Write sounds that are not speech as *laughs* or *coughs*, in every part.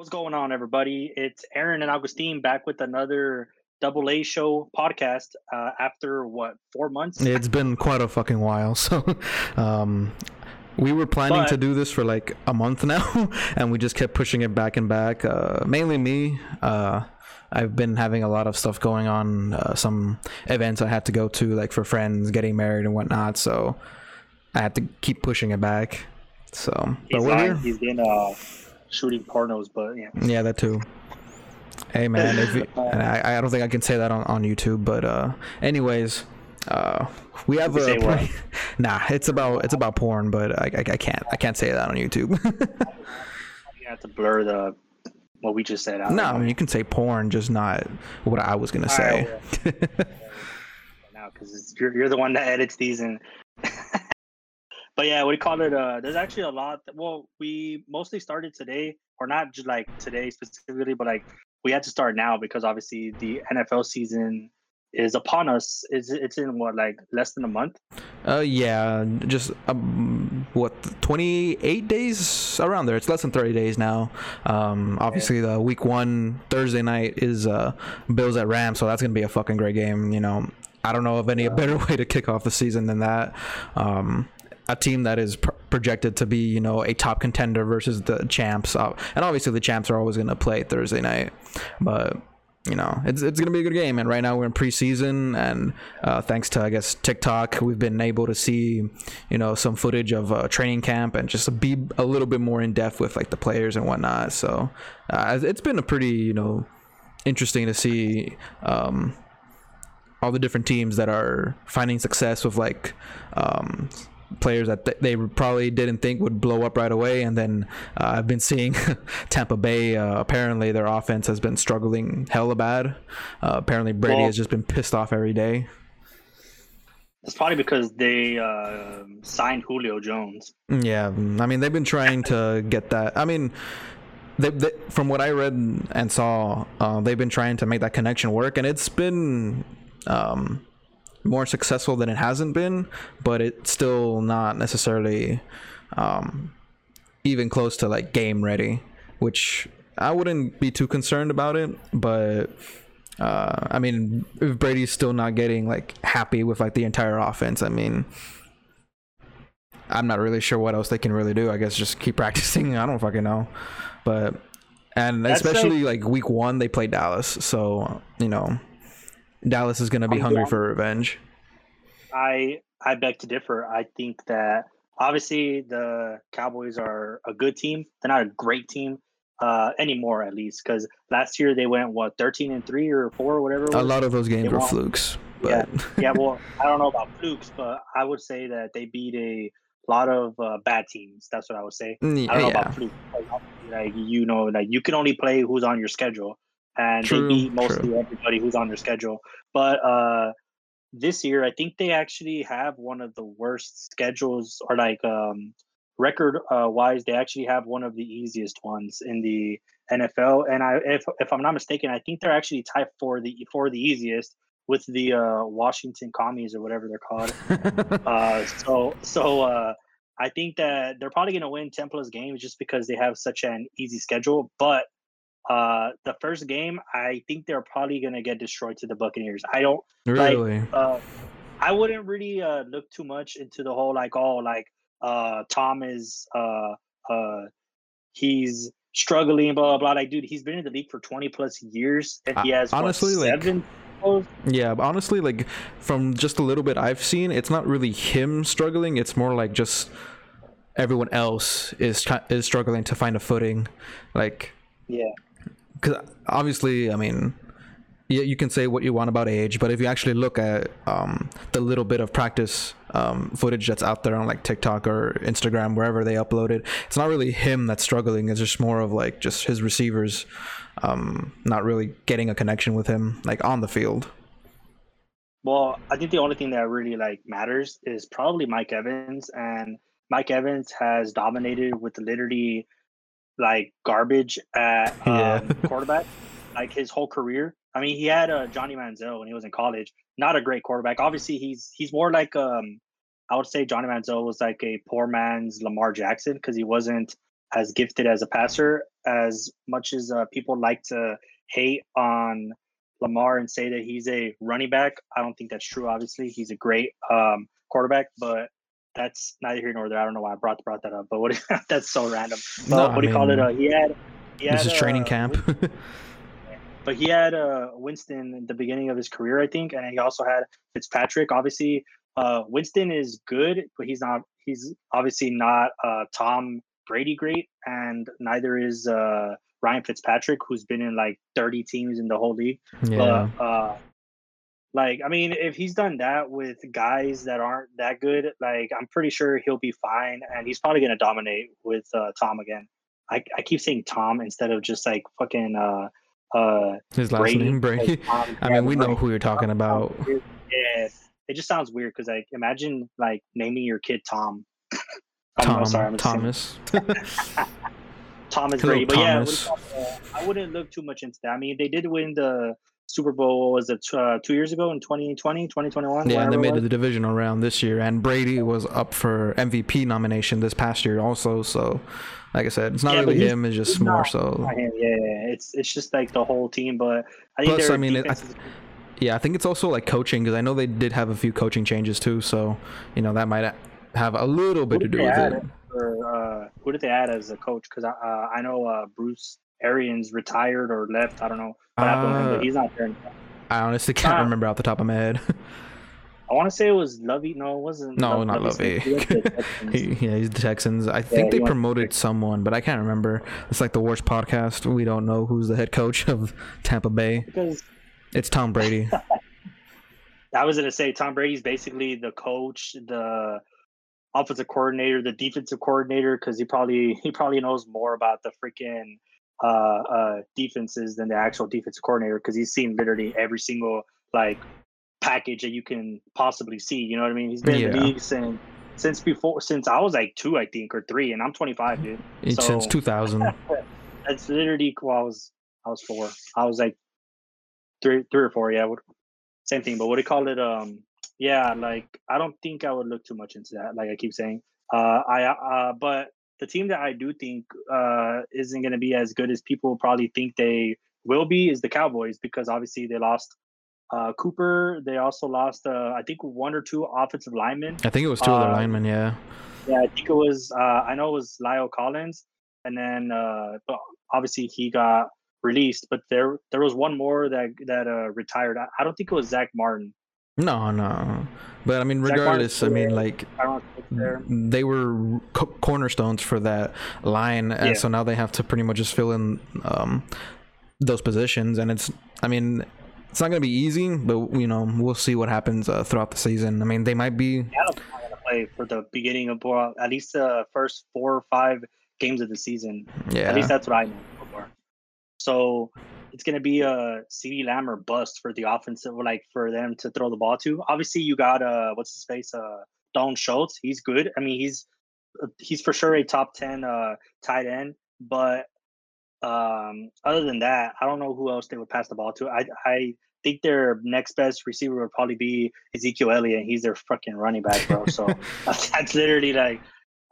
What's going on, everybody? It's Aaron and Augustine back with another Double A Show podcast uh, after what four months? It's been quite a fucking while. *laughs* So, um, we were planning But- to do this for like a month *laughs* now, and we just kept pushing it back and back. Uh, mainly me. Uh, I've been having a lot of stuff going on. Uh, some events I had to go to, like for friends getting married and whatnot. So, I had to keep pushing it back. So, but He's, we're here. he's been uh, shooting pornos, but yeah. Yeah, that too. Hey man, if you, *laughs* and I, I don't think I can say that on, on YouTube, but uh, anyways, uh, we have a what? *laughs* nah. It's about it's about porn, but I, I, I can't I can't say that on YouTube. *laughs* You have to blur the what we just said out. no, I mean you can say porn, just not what I was gonna say. now because you're you're the one that edits these and. But yeah, we call it. Uh, there's actually a lot. well, we mostly started today, or not just like today specifically, but like we had to start now because obviously the NFL season is upon us. It's it's in what like less than a month. Uh, yeah, just um, what twenty eight days around there. It's less than thirty days now. Um, obviously the week one Thursday night is uh Bills at Rams, so that's gonna be a fucking great game. You know, I don't know of any better *laughs* way to kick off the season than that. Um, a team that is pr- projected to be, you know, a top contender versus the champs, uh, and obviously the champs are always gonna play Thursday night, but you know, it's it's gonna be a good game. And right now we're in preseason, and uh, thanks to I guess TikTok, we've been able to see, you know, some footage of uh, training camp and just be a little bit more in depth with like the players and whatnot. So uh, it's been a pretty, you know, interesting to see. Um, all the different teams that are finding success with like um, players that th- they probably didn't think would blow up right away. And then uh, i've been seeing *laughs* tampa bay uh, apparently their offense has been struggling hella bad. Uh, apparently brady Well- has just been pissed off every day. It's probably because they uh, signed Julio Jones. yeah i mean they've been trying to get that. I mean they, they, from what i read and saw uh, they've been trying to make that connection work. And it's been um, more successful than it hasn't been, but it's still not necessarily um, even close to like game ready, which I wouldn't be too concerned about it. But uh, I mean, if Brady's still not getting like happy with like the entire offense, I mean, I'm not really sure what else they can really do. I guess just keep *laughs* practicing. I don't fucking know, but and That's especially like week one, they play Dallas, so you know. Dallas is going to be I'm hungry down. for revenge. I I beg to differ. I think that obviously the Cowboys are a good team. They're not a great team uh, anymore, at least, because last year they went what thirteen and three or four or whatever. it A lot of those games They were flukes, Yeah. but yeah, *laughs* well, I don't know about flukes, but I would say that they beat a lot of uh, bad teams. That's what I would say. Mm, I don't know yeah, about flukes. Like you know, like you can only play who's on your schedule, and True, they beat mostly everybody who's on their schedule. But uh, this year, I think they actually have one of the worst schedules, or like um, record uh, wise, they actually have one of the easiest ones in the NFL. And I, if if I'm not mistaken, I think they're actually tied for the for the easiest with the uh, Washington Commies or whatever they're called. *laughs* Uh, so so uh, I think that they're probably going to win ten plus games just because they have such an easy schedule. But uh, the first game, I think they're probably going to get destroyed to the Buccaneers. I don't. really. Uh, I wouldn't really uh, look too much into the whole like oh like uh, Tom is uh, uh, he's struggling blah blah blah. Like dude, he's been in the league for twenty plus years and he has what, honestly, like- seven. Yeah, but honestly, like from just a little bit I've seen, it's not really him struggling. It's more like just everyone else is is struggling to find a footing. Like, yeah. Because obviously, I mean, yeah, you can say what you want about age, but if you actually look at um, the little bit of practice um, footage that's out there on like TikTok or Instagram, wherever they upload it, it's not really him that's struggling. It's just more of like just his receivers um, not really getting a connection with him, like on the field. Well, I think the only thing that really like matters is probably Mike Evans, and Mike Evans has dominated with literally like garbage at *laughs* um, Yeah. quarterback, like his whole career. I mean, he had uh, Johnny Manziel when he was in college. Not a great quarterback. Obviously, he's he's more like um, I would say Johnny Manziel was like a poor man's Lamar Jackson because he wasn't as gifted as a passer as much as uh, people like to hate on Lamar and say that he's a running back, I don't think that's true. Obviously, he's a great um, quarterback, but that's neither here nor there. I don't know why I brought brought that up, but what *laughs* that's so random. *laughs* But No, what I do you call it? Uh, he had. He This had, is training uh, camp. *laughs* but he had uh, Winston in the beginning of his career, I think, and he also had Fitzpatrick. Obviously, uh, Winston is good, but he's not. He's obviously not uh, Tom Brady great, and neither is uh, Ryan Fitzpatrick, who's been in like 30 teams in the whole league. yeah. But uh, like, I mean, if he's done that with guys that aren't that good, like, I'm pretty sure he'll be fine, and he's probably gonna dominate with uh, Tom again. I, I keep saying Tom instead of just like fucking uh uh His last Brady. name Brady. *laughs* Tom- I mean, we know who you're *laughs* talking about. Yeah, it just sounds weird because like imagine like naming your kid Tom. *coughs* Tom I'm sorry, I'm just saying Thomas. *laughs* Thomas Brady. But yeah, Thomas. what do you call it? Uh, I wouldn't look too much into that. I mean, they did win the Super Bowl. Was it uh, two years ago in 2020, 2021? yeah, and they made it the divisional round this year, and Brady was up for MVP nomination this past year also. So, like I said, it's not Yeah, really him. It's just more not- so. Not Yeah, it's it's just like the whole team. But I think Plus, I mean, it- I Yeah, I think it's also like coaching because I know they did have a few coaching changes too. So, you know, that might have a little bit to do with it. for, uh, who did they add as a coach? Because uh, I know uh, Bruce Arians retired or left. I don't know what happened him, Uh, but he's not there anymore. I honestly can't Ah. remember off the top of my head. *laughs* I want to say it was Lovie. No, it wasn't. No, not Lovie. He went to the *laughs* Texans. He- yeah, he's the Texans. I think they promoted someone, but I can't remember. It's like the worst podcast. We don't know who's the head coach of Tampa Bay. because It's Tom Brady. *laughs* I was gonna say Tom Brady's basically the coach, the offensive coordinator, the defensive coordinator, because he probably he probably knows more about the freaking uh, uh, defenses than the actual defensive coordinator because he's seen literally every single like package that you can possibly see. You know what I mean? He's been in Yeah. the league since since before since I was like two, I think, or three, and I'm 25, dude. It's since 2000. *laughs* That's literally well, I was I was four. I was like three three or four. Yeah, same thing. But what do you call it? Um, yeah, like I don't think I would look too much into that. Like I keep saying, uh, I uh, but the team that I do think uh isn't going to be as good as people probably think they will be is the Cowboys because obviously they lost. Uh, Cooper. They also lost, uh, I think, one or two offensive linemen. I think it was two other Uh, linemen. Yeah. Yeah, I think it was. Uh, I know it was La'el Collins, and then uh, obviously he got released. But there there was one more that that uh, retired. I, I don't think it was Zach Martin. No, no. But I mean, regardless, I mean, like I don't know if it's there. they were co- cornerstones for that line, and Yeah. so now they have to pretty much just fill in um, those positions. And it's, I mean, it's not gonna be easy, but you know, we'll see what happens uh, throughout the season. I mean, they might be. Going to play for the beginning of well, at least the first four or five games of the season. Yeah. At least that's what I know so it's going to be a CeeDee Lamb or bust for the offensive, like for them to throw the ball to. Obviously, you got uh, what's his face, uh, Dalton Schultz. He's good. I mean, he's uh, he's for sure a top ten uh tight end, but um, other than that, I don't know who else they would pass the ball to. I I think their next best receiver would probably be Ezekiel Elliott. He's their fucking running back, bro. So *laughs* *laughs* that's literally like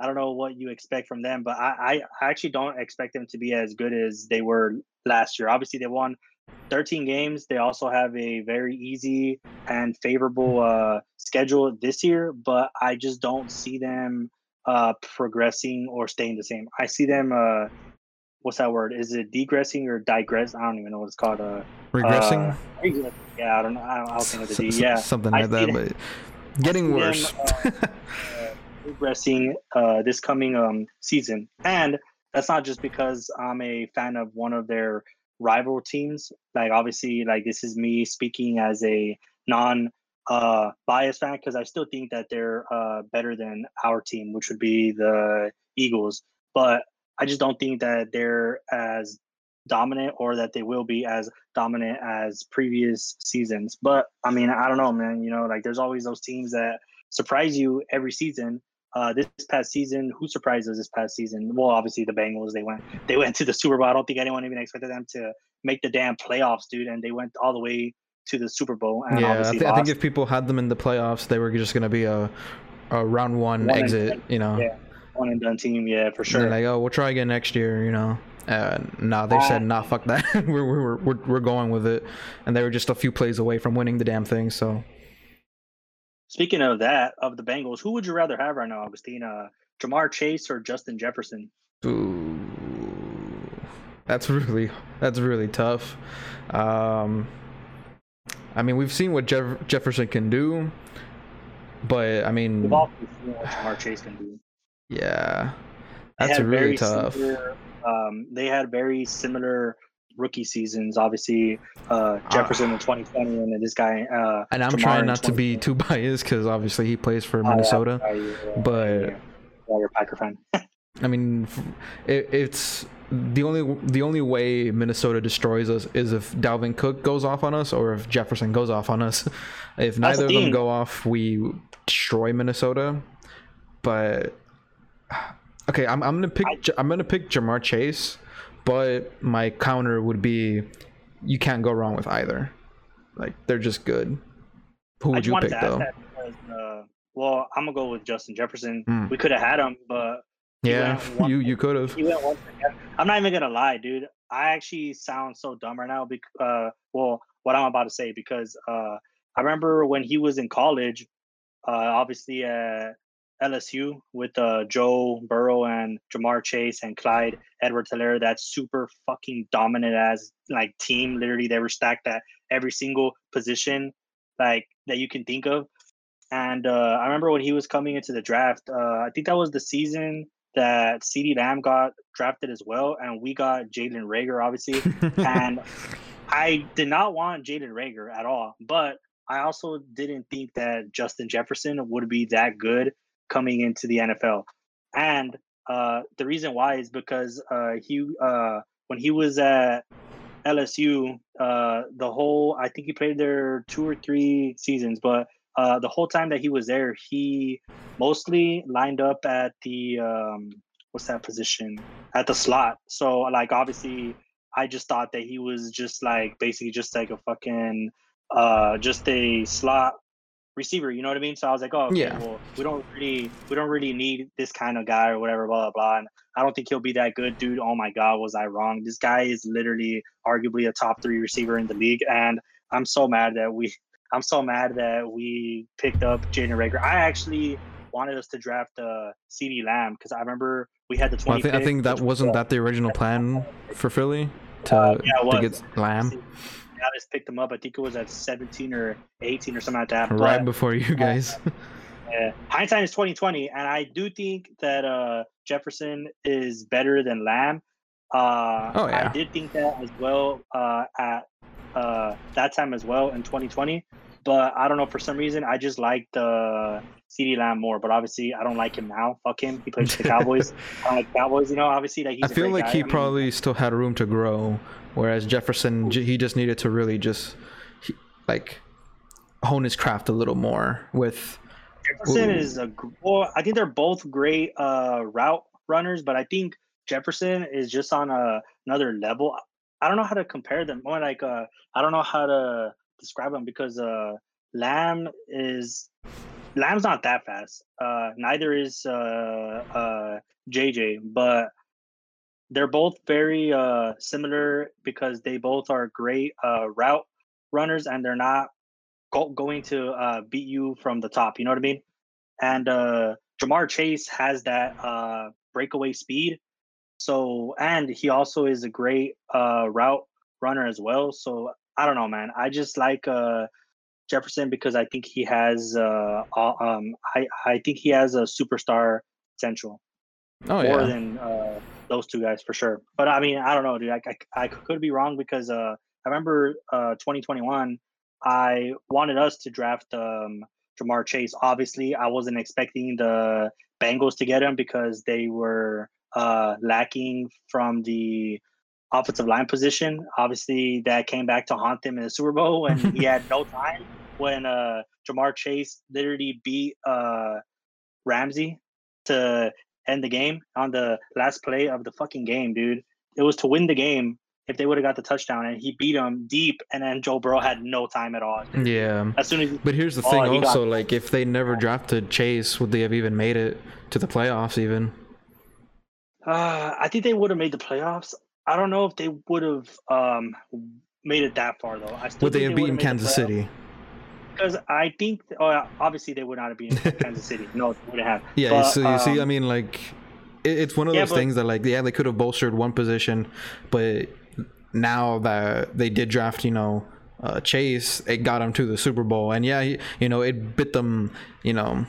I don't know what you expect from them, but I, I actually don't expect them to be as good as they were last year. Obviously, they won 13 games. They also have a very easy and favorable uh, schedule this year, but I just don't see them uh, progressing or staying the same. I see them. Uh, what's that word? Is it degressing or digress? I don't even know what it's called. Uh, Regressing, uh, yeah, I don't know. I don't, I don't think of the D. S- s- Yeah, something like that, but getting see them, worse. uh, *laughs* progressing uh, this coming um, season. And that's not just because I'm a fan of one of their rival teams. Like obviously, like this is me speaking as a non uh, biased fan because I still think that they're uh, better than our team, which would be the Eagles. But I just don't think that they're as dominant or that they will be as dominant as previous seasons. But I mean, I don't know, man. You know, like there's always those teams that surprise you every season. Uh, this past season, who surprised us this past season? Well, obviously the Bengals. They went they went to the Super Bowl. I don't think anyone even expected them to make the damn playoffs, dude. And they went all the way to the Super Bowl. And yeah, I, obviously thi- I think if people had them in the playoffs, they were just gonna be a, a round one, One exit. You know, Yeah, one and done team. Yeah, for sure. like, oh, we'll try again next year. You know, Uh, nah, they said nah, fuck that. *laughs* we're, we're we're we're going with it, and they were just a few plays away from winning the damn thing. So, speaking of that, of the Bengals, who would you rather have right now, Augustine? Uh, Ja'Marr Chase or Justin Jefferson? Ooh, that's really that's really tough. Um, I mean, we've seen what Jeff- Jefferson can do, but I mean, we've also seen what Ja'Marr Chase can do. Yeah, that's really tough. Similar, um, they had very similar rookie seasons. Obviously, uh, Jefferson uh, in 2020, and then this guy. Uh, and I'm Ja'Marr trying not to be too biased because obviously he plays for Minnesota, oh, yeah, yeah, but. Yeah, you're a Packer fan. *laughs* I mean, it, it's the only the only way Minnesota destroys us is if Dalvin Cook goes off on us or if Jefferson goes off on us. *laughs* If neither of them go off, we destroy Minnesota. But *sighs* okay, I'm I'm gonna pick I, I'm gonna pick Ja'Marr Chase, but my counter would be you can't go wrong with either. Like they're just good. Who would you pick though? Because, uh, well, I'm gonna go with Justin Jefferson. Mm. We could have had him, but yeah, *laughs* you you could have. I'm not even gonna lie, dude. I actually sound so dumb right now. Because uh, well, what I'm about to say because uh, I remember when he was in college, uh, obviously at LSU with uh, Joe Burrow and Ja'Marr Chase and Clyde Edwards-Helaire, that super fucking dominant as like team. Literally, they were stacked at every single position like that you can think of. And uh, I remember when he was coming into the draft, uh, I think that was the season that CeeDee Lamb got drafted as well, and we got Jalen Reagor, obviously. and *laughs* I did not want Jalen Reagor at all, but I also didn't think that Justin Jefferson would be that good coming into the NFL. And uh, the reason why is because uh, he, uh, when he was at LSU, uh, the whole, I think he played there two or three seasons, but uh, the whole time that he was there, he mostly lined up at the um, what's that position at the slot. So like obviously, I just thought that he was just like basically just like a fucking uh, just a slot receiver. You know what I mean? So I was like, oh okay, yeah. Well, we don't really we don't really need this kind of guy or whatever. Blah blah blah. And I don't think he'll be that good, dude. Oh my god, was I wrong? This guy is literally arguably a top three receiver in the league, and I'm so mad that we *laughs* I'm so mad that we picked up Jalen Reagor. I actually wanted us to draft uh, CeeDee Lamb because I remember we had the 20. Well, I, think, I think that wasn't that the original plan for Philly to, uh, yeah, to get Lamb. Dallas picked him up. I think it was at 17 or 18 or something like that. Right but, before you guys. Uh, *laughs* yeah. Hindsight is 2020, and I do think that uh, Jefferson is better than Lamb. Uh, oh yeah. I did think that as well uh, at uh, that time as well in 2020. But I don't know for some reason I just liked uh, CeeDee Lamb more. But obviously I don't like him now. Fuck him. He plays for the *laughs* Cowboys. I like Cowboys. You know, obviously like I feel like guy. he I mean, probably still had room to grow, whereas Jefferson he just needed to really just he, like hone his craft a little more with. Jefferson ooh. is a well. I think they're both great uh, route runners, but I think Jefferson is just on a, another level. I don't know how to compare them. More like uh, I don't know how to describe them because uh, Lamb is Lamb's not that fast. Uh, neither is uh, uh, JJ, but they're both very uh, similar because they both are great uh, route runners and they're not go- going to uh, beat you from the top. You know what I mean? And uh, Ja'Marr Chase has that uh, breakaway speed so, and he also is a great uh, route runner as well. So, I don't know, man. I just like uh, Jefferson because I think he has, uh, um, I, I think he has a superstar potential. Oh, more yeah. than uh, those two guys for sure. But I mean, I don't know, dude. I, I, I could be wrong because uh, I remember uh, 2021, I wanted us to draft um, Ja'Marr Chase. Obviously, I wasn't expecting the Bengals to get him because they were uh, lacking from the offensive line position. Obviously, that came back to haunt them in the Super Bowl when he had no *laughs* time. When uh, Ja'Marr Chase literally beat uh, Ramsey to end the game on the last play of the fucking game, dude. It was to win the game if they would have got the touchdown, and he beat him deep, and then Joe Burrow had no time at all. Yeah. As soon as, but here's the thing, oh, also, got, like if they never drafted Chase, would they have even made it to the playoffs? Even uh, I think they would have made the playoffs. I don't know if they would have um, made it that far though. I still Would they think have beaten would've the Kansas playoffs City? Because I think, oh, obviously they would not have been in *laughs* Kansas City. No, they wouldn't have. Yeah, But, so you see, I um, mean, like, it, it's one of Yeah, those but- things that, like, yeah, they could have bolstered one position, but now that they did draft, you know, uh, Chase, it got them to the Super Bowl, and yeah, you know, it bit them, you know,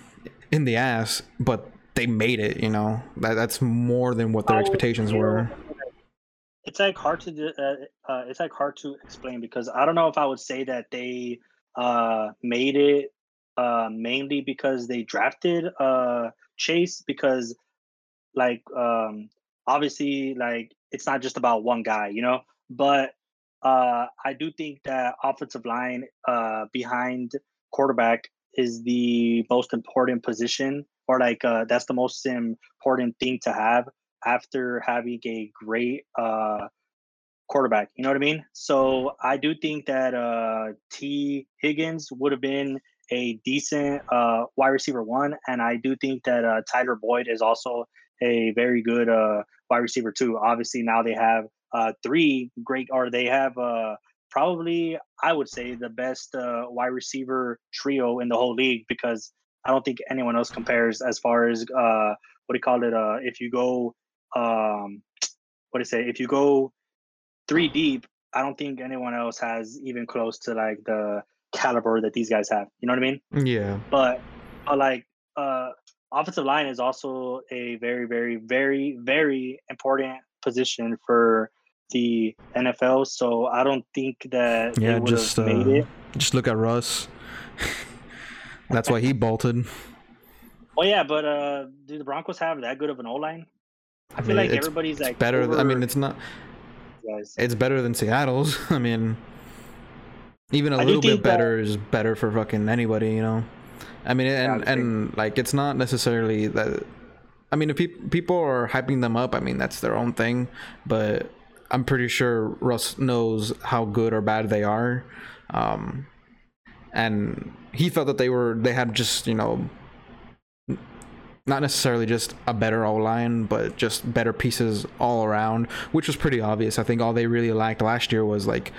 in the ass, but they made it. You know, that that's more than what their Oh, expectations yeah. were. It's like hard to uh, uh, it's like hard to explain because I don't know if I would say that they uh, made it uh, mainly because they drafted uh, Chase because like um, obviously like it's not just about one guy, you know. But uh, I do think that offensive line uh, behind quarterback is the most important position, or like uh, that's the most important thing to have after having a great uh, quarterback. You know what I mean? So I do think that uh, Tee Higgins would have been a decent uh, wide receiver one, and I do think that uh, Tyler Boyd is also a very good uh, wide receiver too. Obviously, now they have uh, three great, or they have uh, probably I would say the best uh, wide receiver trio in the whole league because I don't think anyone else compares as far as uh, what do you call it? Uh, if you go, um, what do you say? If you go three deep, I don't think anyone else has even close to like the caliber that these guys have. You know what I mean? Yeah, But, but like, uh, offensive line is also a very, very, very, very important position for the NFL. So I don't think that yeah. Just have made uh, it. just look at Russ. *laughs* that's why he bolted. Oh yeah, but uh, do the Broncos have that good of an O line? I feel mean, like everybody's like Better. I mean, it's not. Guys. It's better than Seattle's. *laughs* I mean, even a I little bit better is better for fucking anybody, you know. I mean, and I and like it's not necessarily that. I mean, if peop people are hyping them up, I mean that's their own thing. But I'm pretty sure Russ knows how good or bad they are, um, and he felt that they were they had just you know not necessarily just a better O line, but just better pieces all around, which was pretty obvious. I think all they really lacked last year was like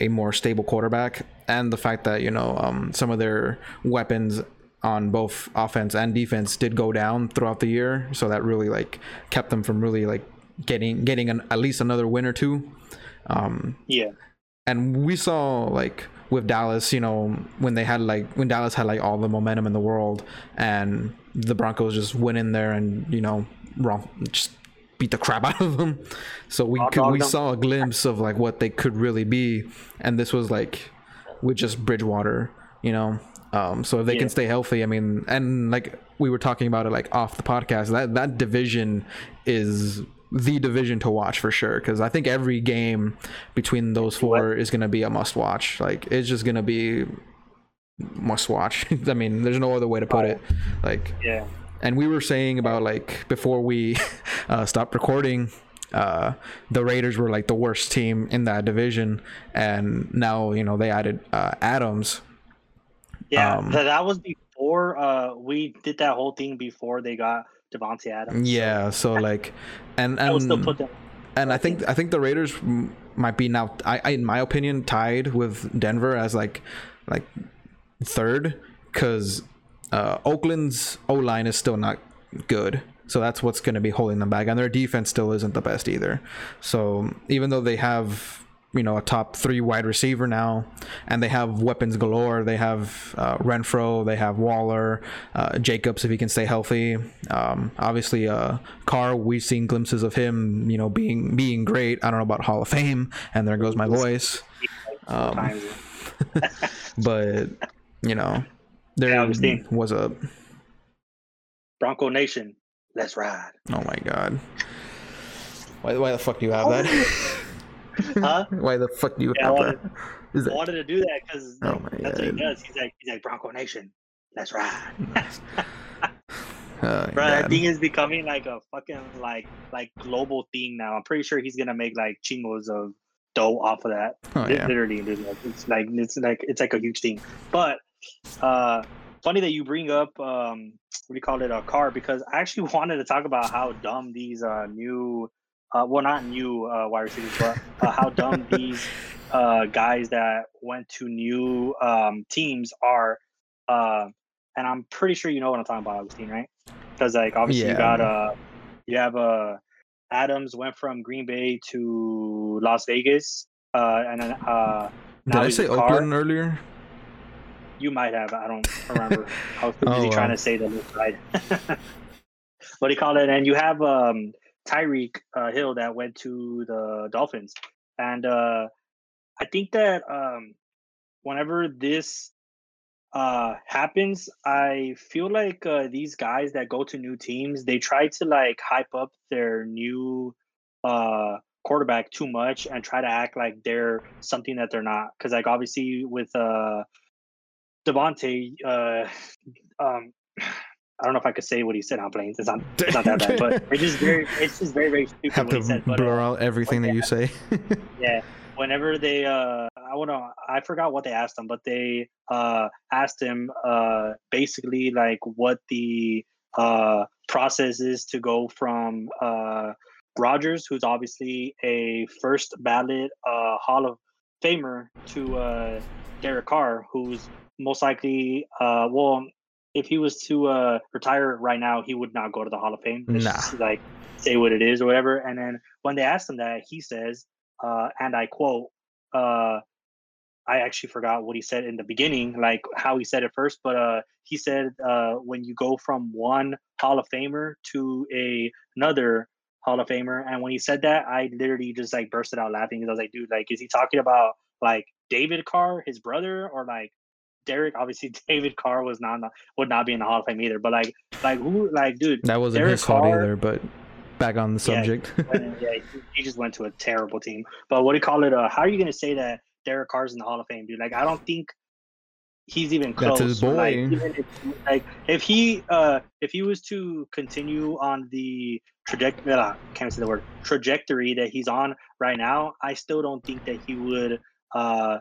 a more stable quarterback, and the fact that you know um, some of their weapons on both offense and defense did go down throughout the year, so that really like kept them from really like getting getting an, at least another win or two. Um, Yeah, and we saw like with Dallas, you know, when they had like when Dallas had like all the momentum in the world, and the Broncos just went in there and you know, wrong, just beat the crap *laughs* out of them. So we could, we saw a glimpse of like what they could really be, and this was like with just Bridgewater, you know. Um, so if they Yeah. can stay healthy, I mean, and like we were talking about it like off the podcast, that that division is the division to watch for sure because I think every game between those four is going to be a must watch. Like it's just going to be must watch. *laughs* I mean, there's no other way to put it. Like yeah. and we were saying about like before we *laughs* uh, stopped recording uh the raiders were like the worst team in that division and now you know they added uh adams Yeah, Um, that, that was before uh we did that whole thing before they got Davante Adams. yeah so like and I would still and put them. and I think I think the Raiders might be now, I, I in my opinion, tied with Denver as like like third because uh, Oakland's O line is still not good. So that's what's going to be holding them back, and their defense still isn't the best either. So even though they have you know a top three wide receiver now, and they have weapons galore, they have uh, Renfrow, they have Waller, uh, Jacobs if he can stay healthy. Um, obviously, uh, Carr, we've seen glimpses of him, you know, being being great. I don't know about Hall of Fame, and there goes my voice. Um, *laughs* but you know, there Yeah, was a Bronco Nation, let's ride. oh my god. Why, why the fuck do you have that? *laughs* Huh? *laughs* why the fuck do you Yeah, I have wanted, that? *laughs* Is I that wanted to do that because Oh that's what he does. He's like, he's like Bronco Nation, let's ride. oh, *laughs* Bro, that God. thing is becoming like a fucking like like global thing now. I'm pretty sure he's gonna make like chingos of dough off of that. Oh, yeah. Literally, dude, like, it's like it's like it's like a huge thing. But uh funny that you bring up um what do you call it a Carr because I actually wanted to talk about how dumb these uh new uh, well, not new uh, wide receivers, but uh, how dumb *laughs* these uh, guys that went to new um, teams are. Uh, and I'm pretty sure you know what I'm talking about, Augustine, right? Because like obviously you Yeah. got uh, you have uh, Adams went from Green Bay to Las Vegas, uh, and then uh, Did I say. Oakland earlier? You might have. I don't remember. *laughs* I was too Oh, busy trying to say the list right. *laughs* what do you call it? And you have um, Tyreek uh, Hill that went to the Dolphins, and uh, I think that um, whenever this uh, happens, I feel like uh, these guys that go to new teams, they try to like hype up their new uh, quarterback too much and try to act like they're something that they're not. Because like obviously with uh, Davante, uh, *laughs* um, I don't know if I could say what he said on planes. It's not, it's not that bad, but *laughs* it's just very, it's just very, very stupid Have what he to said. But, blur uh, out everything that you say. *laughs* yeah, whenever they, uh, I want to, I forgot what they asked him, but they uh, asked him uh, basically like what the uh, process is to go from uh, Rodgers, who's obviously a first ballot uh, Hall of Famer, to uh, Derek Carr, who's most likely, uh, well, if he was to uh, retire right now, he would not go to the Hall of Fame. Let's Nah. just, like say what it is or whatever. And then when they asked him that, he says, uh, and I quote, uh, I actually forgot what he said in the beginning, like how he said it first, but uh, he said uh, when you go from one Hall of Famer to a another Hall of Famer, and when he said that, I literally just like bursted out laughing because I was like, dude, like, is he talking about like David Carr, his brother, or like Derek? Obviously, *laughs* David Carr was not would not be in the Hall of Fame either, but like, like who, like, dude, that wasn't Derek his fault Carr- either, but back on the Yeah. subject. yeah, he, *laughs* he just went to a terrible team. But what do you call it? Uh, how are you going to say that Derek Carr's in the Hall of Fame, dude? Like, I don't think he's even close. That's his Like, boy. even if, like, if he uh, if he was to continue on the trajectory, uh, can't say the word trajectory that he's on right now, I still don't think that he would uh,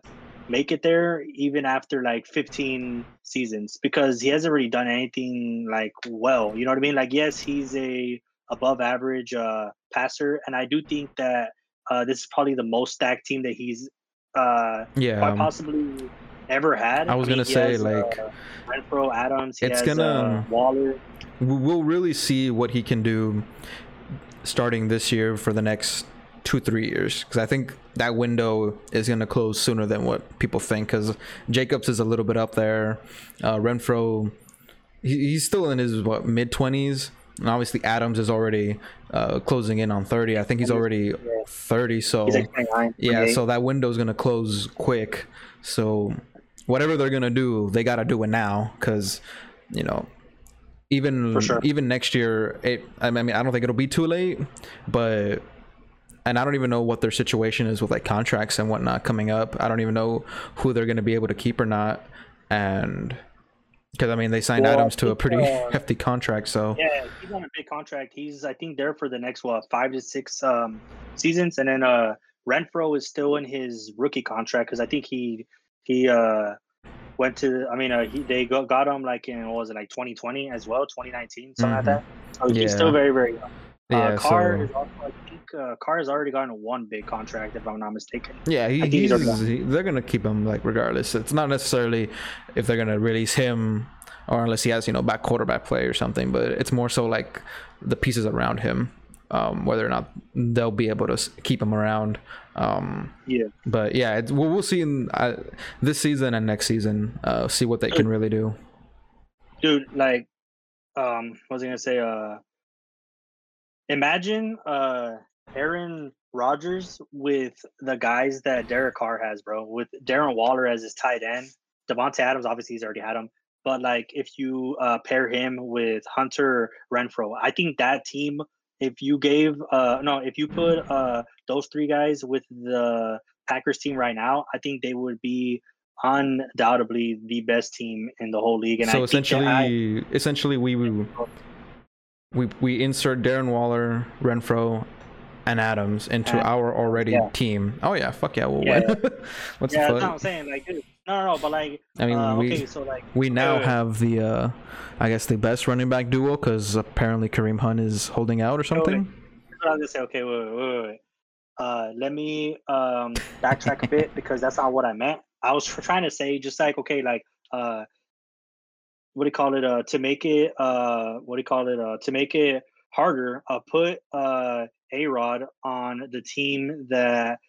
make it there, even after like 15 seasons, because he hasn't really done anything like well. You know what I mean? Like, yes, he's a above average uh, passer, and I do think that uh, this is probably the most stacked team that he's uh, yeah, quite um, possibly ever had. I was mean, gonna say, has, like, uh, Renfrow, Adams. It's has, gonna- uh, Waller. we'll really see what he can do starting this year for the next two three years because I think that window is going to close sooner than what people think because Jacobs is a little bit up there, uh, Renfrow he, he's still in his what mid twenties. And obviously Adams is already uh, closing in on 30. I think he's already 30. So like yeah, so that window's gonna close quick. So whatever they're gonna do, they gotta do it now, because you know, even sure. even next year, it. I mean, I don't think it'll be too late, but and I don't even know what their situation is with like contracts and whatnot coming up. I don't even know who they're gonna be able to keep or not, and because I mean they signed Well, Adams to a pretty *laughs* uh, hefty contract, so Yeah, he's on a big contract. He's I think there for the next what five to six um, seasons, and then uh, Renfrow is still in his rookie contract because I think he he uh, went to. I mean, uh, he, they got, got him like in what was it like 2020 as well, 2019, something like Mhm. that. So Yeah. he's still very very young. yeah. uh, Carr so is also, uh, Carr has already gotten one big contract if I'm not mistaken. Yeah, he, he's he's, he, they're gonna keep him like regardless. It's not necessarily if they're gonna release him or unless he has you know back quarterback play or something, but it's more so like the pieces around him, um, whether or not they'll be able to keep him around. Um, Yeah. but yeah, it's, we'll, we'll see in uh, this season and next season. Uh, see what they can really do. dude like um what was i gonna say uh imagine uh aaron Rodgers with the guys that Derek Carr has, bro. With Darren Waller as his tight end, Davante Adams obviously he's already had him, but like if you uh, pair him with Hunter Renfrow, I think that team. If you gave uh no, if you put uh those three guys with the Packers team right now, I think they would be undoubtedly the best team in the whole league. And so I think I- essentially, essentially we, we *laughs* we we insert Darren Waller, Renfrow, and Adams into And- our already yeah. team. Oh yeah, fuck yeah, we'll Yeah. win. *laughs* What's yeah, the that's what I'm saying. Like, dude, no, no, no, but like, I mean, uh, we okay, so like, we now wait. have the uh, I guess the best running back duo because apparently Kareem Hunt is holding out or something. I was gonna say. Okay, wait, wait, wait, wait. Uh, let me um backtrack a bit *laughs* because that's not what I meant. I was trying to say just like okay, like uh, what do you call it? Uh, to make it uh, what do you call it? Uh, to make it harder, uh, put uh a Rod on the team that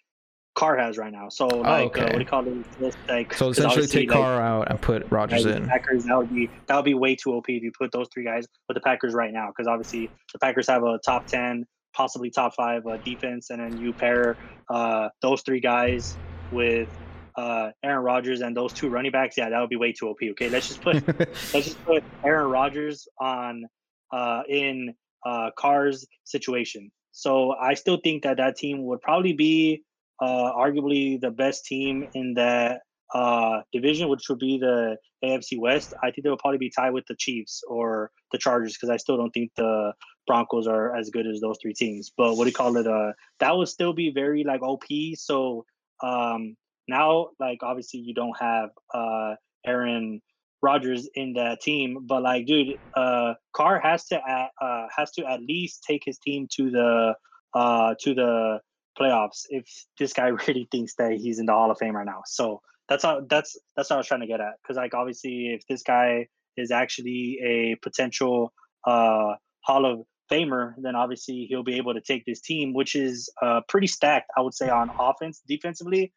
Carr has right now. So like, uh, okay. uh, what do you call it? Like, so essentially, take like, Carr out and put Rodgers like, in. Packers, that would be that would be way too OP if you put those three guys with the Packers right now, because obviously the Packers have a top ten, possibly top five uh, defense, and then you pair uh, those three guys with uh, Aaron Rodgers and those two running backs. Yeah, that would be way too OP. Okay, let's just put *laughs* let's just put Aaron Rodgers on uh, in uh, Carr's situation. So I still think that that team would probably be uh, arguably the best team in that uh, division, which would be the AFC West. I think they would probably be tied with the Chiefs or the Chargers because I still don't think the Broncos are as good as those three teams. But what do you call it? Uh, that would still be very like OP. So um, now, like obviously, you don't have uh, Aaron Rodgers in that team, but like, dude, uh, Carr has to at, uh, has to at least take his team to the uh, to the playoffs if this guy *laughs* really thinks that he's in the Hall of Fame right now. So that's how that's that's what I was trying to get at. Because like obviously, if this guy is actually a potential uh, Hall of Famer, then obviously he'll be able to take this team, which is uh, pretty stacked, I would say, on offense. Defensively,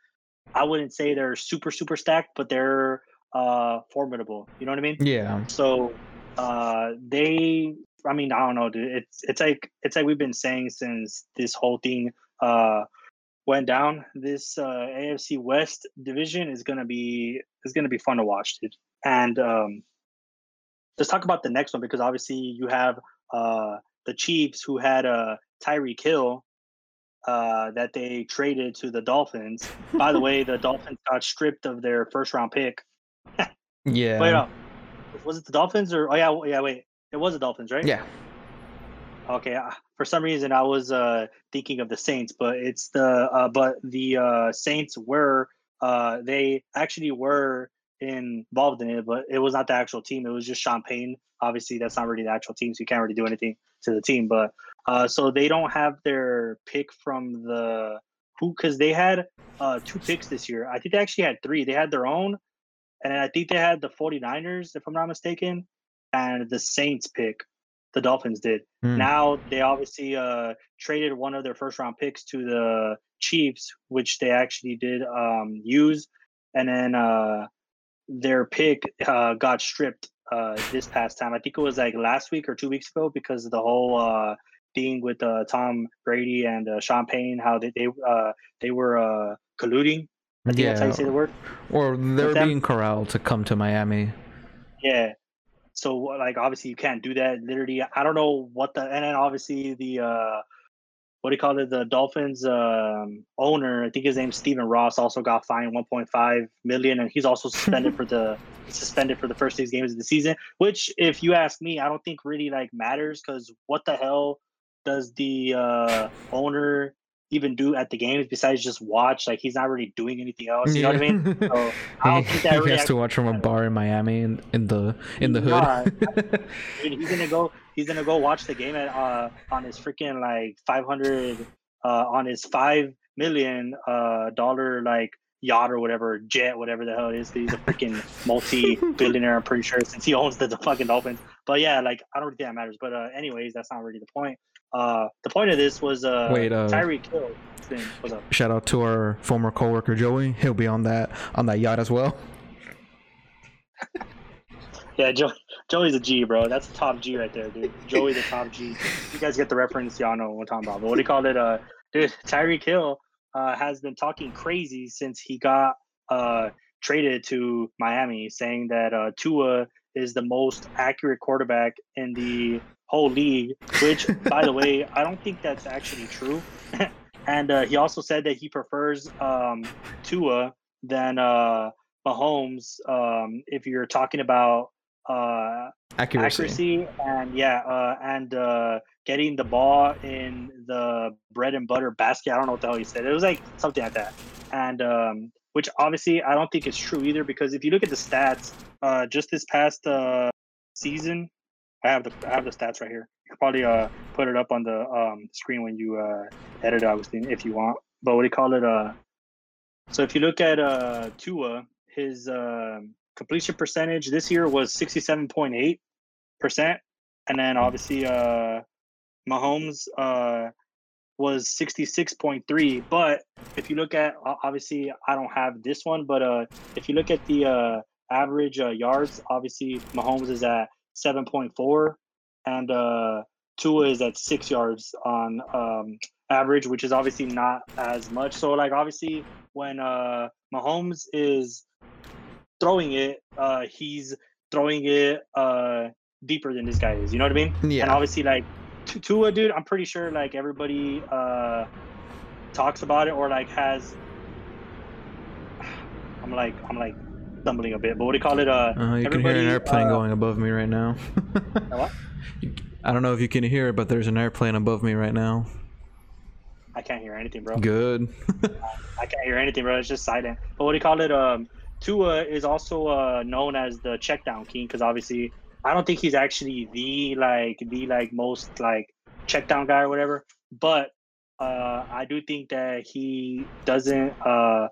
I wouldn't say they're super super stacked, but they're uh, formidable. You know what I mean? Yeah. So uh, they, I mean, I don't know, dude. It's it's like it's like we've been saying since this whole thing uh, went down. This uh, AFC West division is gonna be is gonna be fun to watch, dude. And um, let's talk about the next one because obviously you have uh, the Chiefs who had uh, Tyreek Hill uh, that they traded to the Dolphins. By the *laughs* way, the Dolphins got stripped of their first round pick. Yeah. Wait, no. Was it the Dolphins or? Oh yeah, yeah. Wait, it was the Dolphins, right? Yeah. Okay. uh, For some reason, I was uh, thinking of the Saints, but it's the uh, but the uh, Saints were uh, they actually were involved in it, but it was not the actual team. It was just Sean Payton. Obviously, that's not really the actual team, so you can't really do anything to the team. But uh, so they don't have their pick from the who because they had uh, two picks this year. I think they actually had three. They had their own, and I think they had the 49ers, if I'm not mistaken, and the Saints pick. The Dolphins did. Hmm. Now they obviously uh, traded one of their first round picks to the Chiefs, which they actually did um, use, and then uh, their pick uh, got stripped uh, this past time. I think it was like last week or two weeks ago because of the whole uh, thing with uh, Tom Brady and uh, Sean Payton, how they they uh, they were uh, colluding. I think that's how you say the word. Or they're being corralled to come to Miami. Yeah. So like obviously you can't do that. Literally, I don't know what the and then obviously the uh what do you call it? The Dolphins um owner, I think his name's Stephen Ross, also got fined 1.5 million, and he's also suspended for the *laughs* suspended for the first six games of the season. Which, if you ask me, I don't think really like matters because what the hell does the uh owner even do at the games besides just watch? Like he's not really doing anything else. You know what I mean? So I don't *laughs* think that he has to watch from a bar in Miami in, in the in the Nah, hood. *laughs* *laughs* He's gonna go. He's gonna go watch the game at uh on his freaking like five hundred uh on his five million uh dollar like yacht or whatever jet whatever the hell it is. He's a freaking multi billionaire. I'm pretty sure since he owns the, the fucking Dolphins. But yeah, like I don't think that matters. But uh, anyways, that's not really the point. Uh, the point of this was uh Wait, uh, Tyreek Hill thing. What's up? Shout out to our former coworker Joey. He'll be on that on that yacht as well. *laughs* Yeah, Joey, Joey's a G, bro. That's a top G right there, dude. Joey, the top G. You guys get the reference, y'all know what I'm talking about. But what do you call it? Uh, dude, *laughs* Tyreek Hill uh, has been talking crazy since he got uh, traded to Miami, saying that uh, Tua is the most accurate quarterback in the whole league. Which, *laughs* by the way, I don't think that's actually true. *laughs* and uh, he also said that he prefers um, Tua than uh, Mahomes um, if you're talking about uh, Accuracy. accuracy and yeah, uh, and uh, getting the ball in the bread and butter basket. I don't know what the hell he said. It was like something like that, and um, which obviously I don't think is true either because if you look at the stats, uh, just this past uh, season, I have the I have the stats right here. You could probably uh put it up on the um screen when you uh edit Augustine if you want. But what do you call it? Uh, so if you look at uh Tua, his uh, completion percentage this year was sixty seven point eight percent, and then obviously uh Mahomes uh was 66.3 but if you look at obviously i don't have this one but uh if you look at the uh average uh, yards obviously mahomes is at 7.4 and uh tua is at six yards on um average which is obviously not as much so like obviously when uh mahomes is throwing it uh he's throwing it uh deeper than this guy is you know what i mean Yeah. and obviously like Tua, dude, I'm pretty sure like everybody uh talks about it or like has. *sighs* I'm like I'm like stumbling a bit, but what do you call it? Uh, Uh, you can hear an airplane uh, going above me right now. what? *laughs* I don't know if you can hear it, but there's an airplane above me right now. I can't hear anything, bro. Good. *laughs* I can't hear anything, bro. It's just silent. But what do you call it? Um, Tua is also uh known as the check down king because obviously I don't think he's actually the like the like most like check down guy or whatever. But uh, I do think that he doesn't uh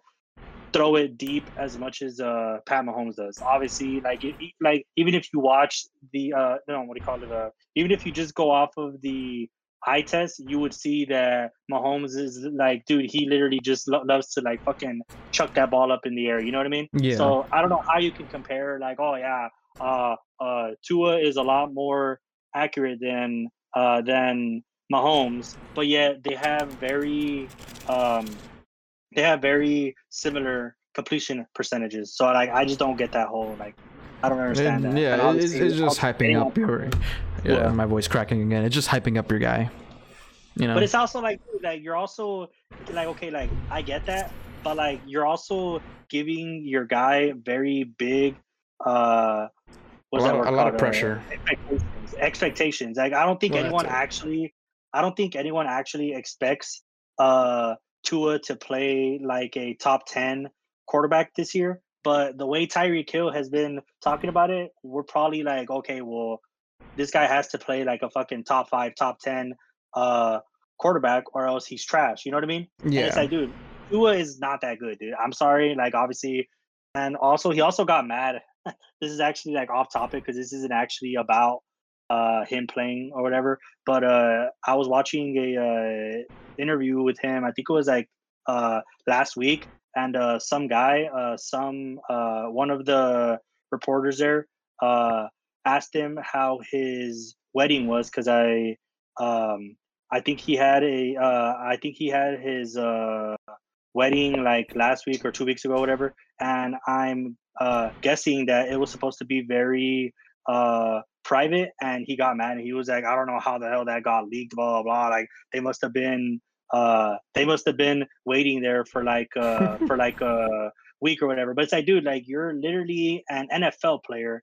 throw it deep as much as uh Pat Mahomes does. Obviously, like it, like even if you watch the uh no what do you call it uh even if you just go off of the eye test, you would see that Mahomes is like, dude, he literally just lo- loves to like fucking chuck that ball up in the air. You know what I mean? Yeah. So I don't know how you can compare like, oh yeah, uh, uh, Tua is a lot more accurate than uh than Mahomes, but yet they have very um they have very similar completion percentages. So like I just don't get that whole like I don't understand And, that. yeah, And it's, it's just hyping up your. Yeah, Yeah. my voice cracking again. It's just hyping up your guy. You know. But it's also like like you're also like okay, like I get that, but like you're also giving your guy very big uh what's A lot of- word a lot of called? Uh, pressure. expectations. Expectations. Like I don't think Well, anyone actually I don't think anyone actually expects uh Tua to play like a top 10 quarterback this year. But the way Tyreek Hill has been talking about it, we're probably like, okay, well, this guy has to play like a fucking top five, top 10 uh quarterback or else he's trash. You know what I mean? And it's yeah. like, dude, Tua is not that good, dude. I'm sorry. Like, obviously, and also he also got mad. *laughs* this is actually like off topic because this isn't actually about uh him playing or whatever. But uh I was watching a uh interview with him. I think it was like uh last week, and uh some guy, some one of the reporters there, uh asked him how his wedding was because I um I think he had a I think he had his uh wedding like last week or two weeks ago, whatever. And I'm uh guessing that it was supposed to be very uh private and he got mad and he was like, I don't know how the hell that got leaked, blah blah blah. Like they must have been uh they must have been waiting there for like uh *laughs* for like a week or whatever. But it's like, dude, like you're literally an NFL player.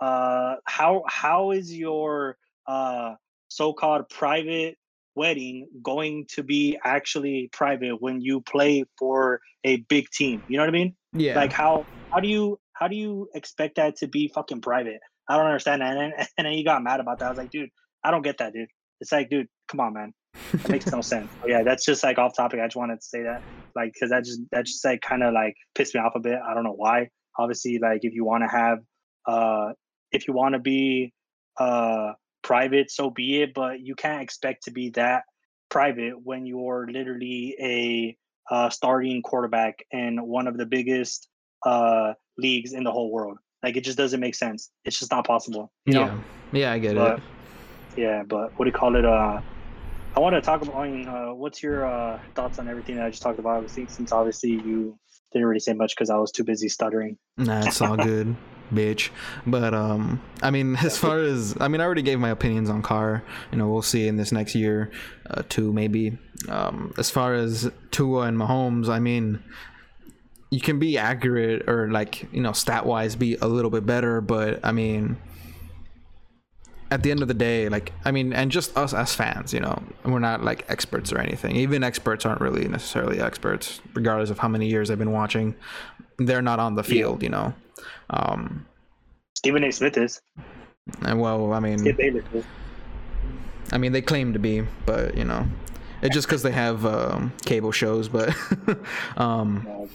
Uh how how is your uh so-called private wedding going to be actually private when you play for a big team you know what i mean yeah. like how how do you how do you expect that to be fucking private i don't understand that and then, *laughs* and then he got mad about that. I was like dude i don't get that dude. It's like dude come on man. That makes no sense. *laughs* But yeah that's just like off topic. I just wanted to say that like because that just that just like kind of like pissed me off a bit. I don't know why. Obviously like if you want to have uh if you want to be uh private so be it but you can't expect to be that private when you're literally a uh, starting quarterback in one of the biggest uh, leagues in the whole world. Like it just doesn't make sense. It's just not possible. You yeah. know? Yeah, I get But it. yeah, but what do you call it? Uh, I want to talk about. I mean, uh, what's your uh, thoughts on everything that I just talked about? Obviously, since obviously you didn't really say much because I was too busy stuttering. Nah, it's all *laughs* good, bitch. But um, I mean, *laughs* as far as I mean, I already gave my opinions on Carr. You know, we'll see in this next year, uh, two maybe. Um, as far as Tua and Mahomes, I mean, you can be accurate or like you know, stat wise, be a little bit better. But I mean, at the end of the day, like I mean, and just us as fans, you know, we're not like experts or anything. Even experts aren't really necessarily experts, regardless of how many years they've been watching. They're not on the field, you know. Um, Stephen A. Smith is. and well, I mean. I mean, they claim to be, but you know, it's just because they have um, cable shows. But, *laughs* um,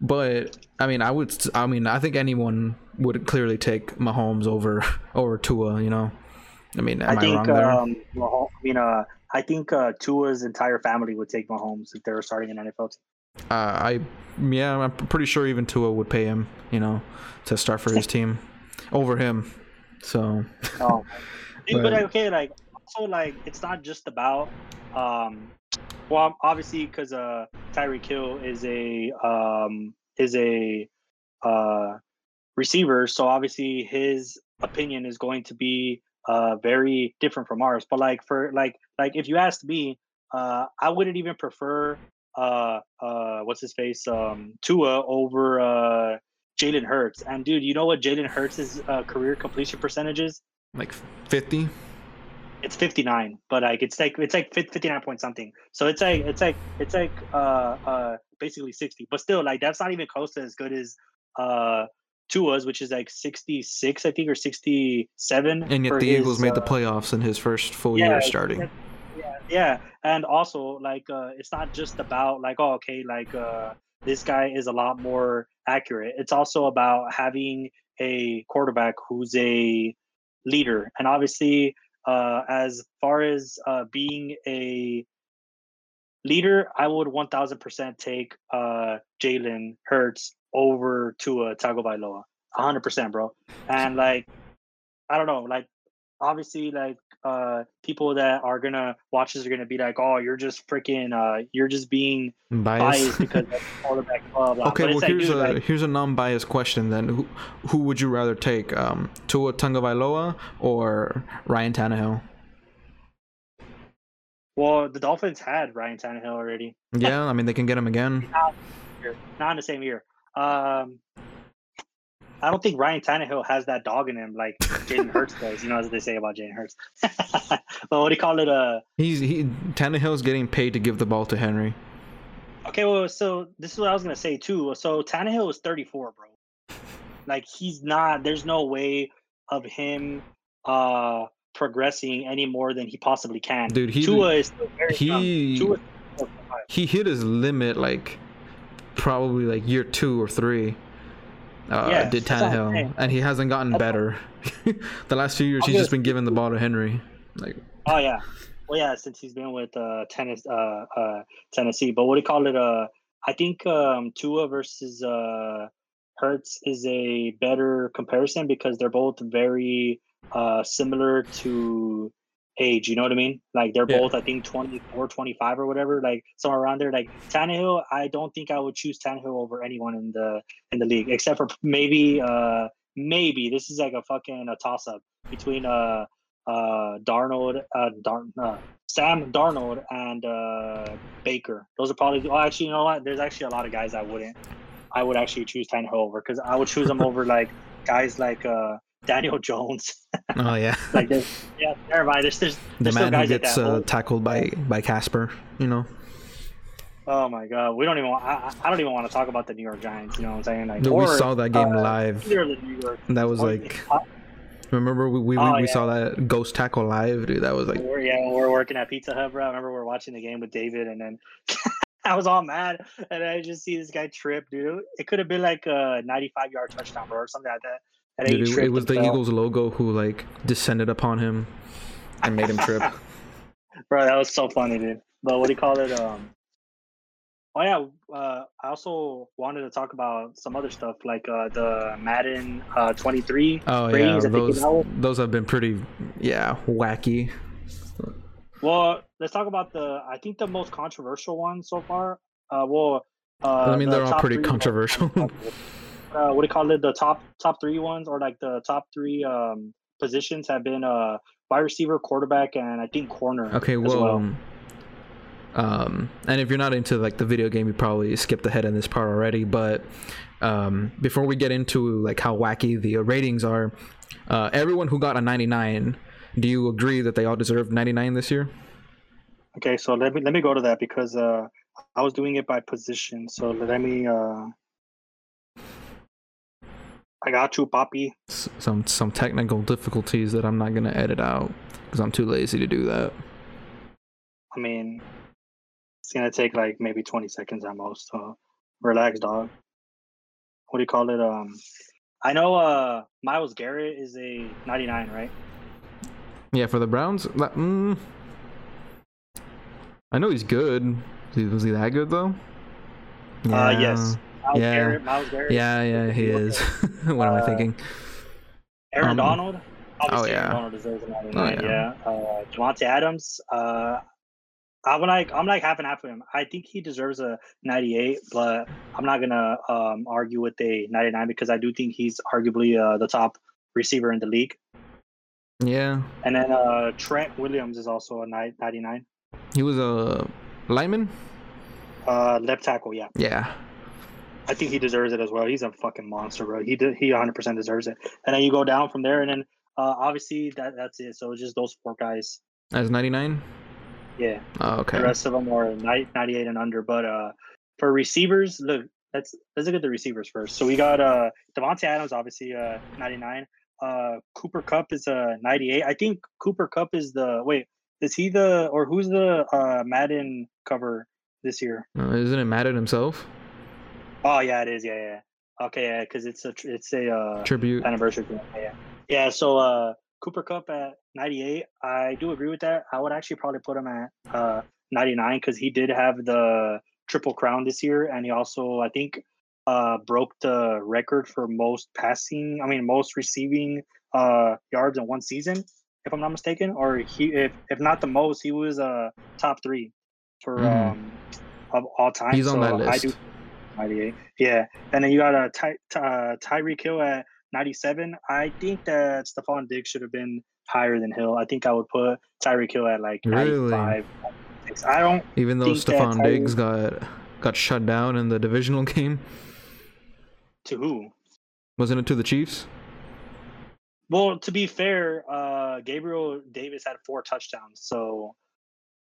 but I mean, I would. I mean, I think anyone would clearly take Mahomes over *laughs* over Tua. You know, I mean, am I I, think wrong there? um, Mahom- I mean, uh, I think uh, Tua's entire family would take Mahomes if they were starting an NFL team. Uh, I yeah, I'm pretty sure even Tua would pay him. You know, to start for his *laughs* team over him. So Oh, *laughs* but But- okay, like also like it's not just about um, well, obviously because uh, Tyreek Hill is a um is a uh receiver, so obviously his opinion is going to be uh very different from ours. But like for like like if you asked me, uh, I wouldn't even prefer uh uh what's his face um Tua over uh Jalen Hurts. And dude, you know what Jalen Hurts' uh, career completion percentage is? like 50. It's 59 but like it's like it's like 59 point something. So it's like it's like it's like uh uh basically 60 but still like that's not even close to as good as uh Tua's which is like 66 I think or 67 And yet the his, Eagles made the uh, playoffs in his first full yeah, year starting. yeah, yeah. And also like uh it's not just about like oh okay like uh this guy is a lot more accurate. It's also about having a quarterback who's a leader. And obviously uh as far as uh being a leader i would 1000% take uh jalen hurts over Tua Tagovailoa 100% bro. And like i don't know like obviously like uh people that are gonna watch this are gonna be like oh you're just freaking uh you're just being Bias. biased because of the quarterback blah blah okay, but well like, here's a like, here's a non-biased question then. Who who would you rather take, um, Tua Tagovailoa or Ryan Tannehill? well the dolphins had ryan Tannehill already Yeah, I mean they can get him again. *laughs* not in the same year um I don't think Ryan Tannehill has that dog in him like Jalen Hurts does. You know as they say about Jalen Hurts. *laughs* but what do you call it? Uh, He's he Tannehill's getting paid to give the ball to Henry. Okay, well, so this is what I was gonna say too. So Tannehill is 34, bro. Like he's not. There's no way of him uh progressing any more than he possibly can. Dude, he- Tua is still very young. He Tua is still young. he hit his limit like probably like year two or three. Uh, Yeah, did that's what I'm Tannehill, and he hasn't gotten That's better. *laughs* the last few years, I'm he's just been giving the ball to Henry. Like, Oh yeah, well yeah, since he's been with uh tennis uh uh Tennessee. But what do you call it? Uh, I think um Tua versus uh Hurts is a better comparison because they're both very uh similar to age. You know what I mean? Like they're Yeah. both I think 24, 25 or whatever, like somewhere around there. Like Tannehill, I don't think I would choose Tannehill over anyone in the in the league except for maybe uh maybe this is like a fucking a toss up between uh uh Darnold uh, Dar- uh Sam Darnold and uh Baker. Those are probably oh actually you know what? There's actually a lot of guys I wouldn't I would actually choose Tannehill over because I would choose them over like guys like uh Daniel Jones. *laughs* oh yeah, *laughs* like there's yeah, never mind. There's there's, the there's still man who gets uh, tackled by by Casper. You know, Oh my god, we don't even. Want, I, I don't even want to talk about the New York Giants. You know what I'm saying? Like, Dude, we saw that game uh, live. either New York. That was like, uh, remember we we, Oh, we yeah. saw that ghost tackle live, dude. That was like, we're, yeah, we're working at Pizza Hut, bro. I remember we are watching the game with David, and then *laughs* I was all mad, and I just see this guy trip, dude. It could have been like a 95 yard touchdown, bro, or something like that. And dude, he it, it was and the fell. Eagles logo who like descended upon him and made him trip. *laughs* bro. That was so funny, dude. But what do you call it? Um. Oh yeah, uh, I also wanted to talk about some other stuff like uh, the Madden uh, 23 Oh yeah, ratings that those came out with. those have been pretty, yeah, wacky. Well, let's talk about the. I think the most controversial one so far. Uh, well, uh, I mean, the they're all pretty three- controversial. *laughs* Uh, what do you call it? The top top three ones, or like the top three um, positions, have been uh, wide receiver, quarterback, and I think corner. Okay, as well, well. um, and if you're not into like the video game, you probably skipped ahead in this part already. But um, before we get into like how wacky the ratings are, uh, everyone who got a 99, do you agree that they all deserve 99 this year? Okay, so let me let me go to that because uh, I was doing it by position. So let me. Uh, I got you, Poppy. S- some some technical difficulties that I'm not gonna edit out because I'm too lazy to do that. I mean, it's gonna take like maybe 20 seconds at most. So relax, dog. What do you call it? Um, I know uh Myles Garrett is a 99, right? Yeah, for the Browns, mm, I know he's good. Was he that good though? Uh, yes. Myles Yeah. Garrett, Myles Garrett. Yeah, yeah, he is. *laughs* what am I Uh, thinking? Aaron Um, Donald. Obviously, oh, Aaron yeah. Donald deserves a 99. Oh, yeah. yeah. Uh, Davante Adams. Uh, I'm like I'm like half and half with him. I think he deserves a 98, but I'm not gonna um, argue with a 99 because I do think he's arguably uh, the top receiver in the league. Yeah, And then uh, Trent Williams is also a ni- 99. he was a lineman. Uh, left tackle, yeah. Yeah, I think he deserves it as well. He's a fucking monster, bro. He he 100% deserves it. And then you go down from there, and then uh, obviously that that's it. So it's just those four guys. as 99. Yeah. Oh, okay. The rest of them are 98 and under. But uh, for receivers, look, let's let's look at the receivers first. So we got uh Davante Adams, obviously uh 99. Uh, Cooper Kupp is a 98. I think Cooper Kupp is the wait. Is he the or who's the uh Madden cover this year? Uh, isn't it Madden himself? Oh yeah, it is. Yeah, yeah. Okay, yeah, because it's a it's a uh, Tribute. anniversary. Yeah. Yeah, so uh Cooper Kupp at 98. I do agree with that. I would actually probably put him at uh 99 because he did have the triple crown this year, and he also I think uh broke the record for most passing. I mean most receiving uh yards in one season, if I'm not mistaken. Or he if if not the most, he was uh top three for Mhm. um of all time. He's on so that I do list. 98. Yeah, and then you got a Ty, uh, Tyreek Hill at 97. I think that Stefon Diggs should have been higher than Hill. I think I would put Tyreek Hill at like Really? 95. I don't. Even though Stefon Tyreek- Diggs got got shut down in the divisional *laughs* game, To who? wasn't it to the Chiefs? Well, to be fair, uh, Gabriel Davis had four touchdowns, so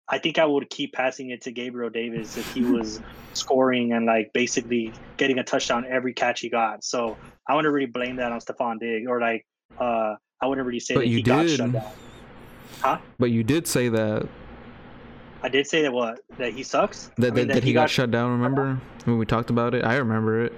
I think I would keep passing it to Gabriel Davis if he was *laughs* scoring and like basically getting a touchdown every catch he got. So I wouldn't really blame that on Stefon Diggs or like uh, I wouldn't really say But that you he got shut did. down. But you did say that I did say that what that he sucks. that, I mean, that, that he got, shut down. Remember when we talked about it? I remember it.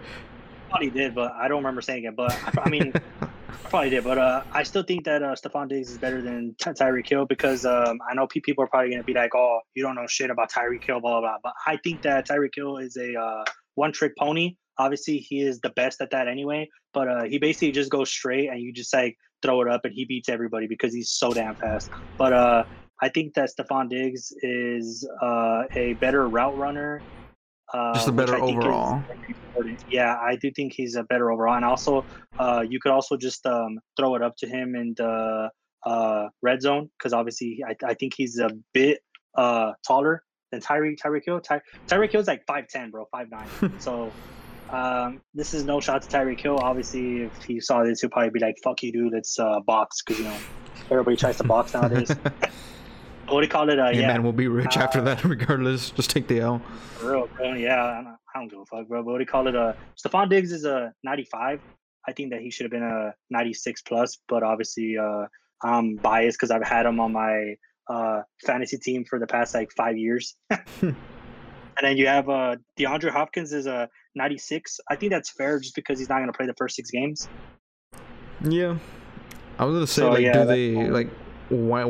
Probably did, but I don't remember saying it. But I, I mean, *laughs* I probably did. But uh, I still think that uh, Stefon Diggs is better than Ty- Tyreek Hill because um, I know people are probably gonna be like, "Oh, you don't know shit about Tyreek Hill," blah blah blah. But I think that Tyreek Hill is a uh, one-trick pony. Obviously, he is the best at that anyway. But uh, he basically just goes straight, and you just like throw it up, and he beats everybody because he's so damn fast. But uh, I think that Stefon Diggs is uh, a better route runner. Uh, Just a better is overall. Yeah, I do think he's a better overall, and also uh, you could also just um, throw it up to him in the uh, red zone because obviously I, I think he's a bit uh, taller than Tyreek Tyreek Hill. Ty, Tyreek Hill's like five ten, bro, five nine. *laughs* so um, this is no shot to Tyreek Hill. Obviously, if he saw this, he'll probably be like, "Fuck you, dude. Let's uh, box," because you know everybody tries to box *laughs* nowadays. *laughs* what do you call it? Uh, Hey yeah, man, we'll be rich after Uh, that *laughs* regardless. Just take the L. Real, bro. Yeah, I don't, I don't give a fuck, bro. But what do you call it? Uh, Stefon Diggs is a 95. I think that he should have been a 96 plus, but obviously, uh, I'm biased because I've had him on my uh fantasy team for the past like five years. *laughs* and then you have uh DeAndre Hopkins is a 96. I think that's fair just because he's not going to play the first six games. Yeah, I was gonna say So, like, yeah, do they fine. like why?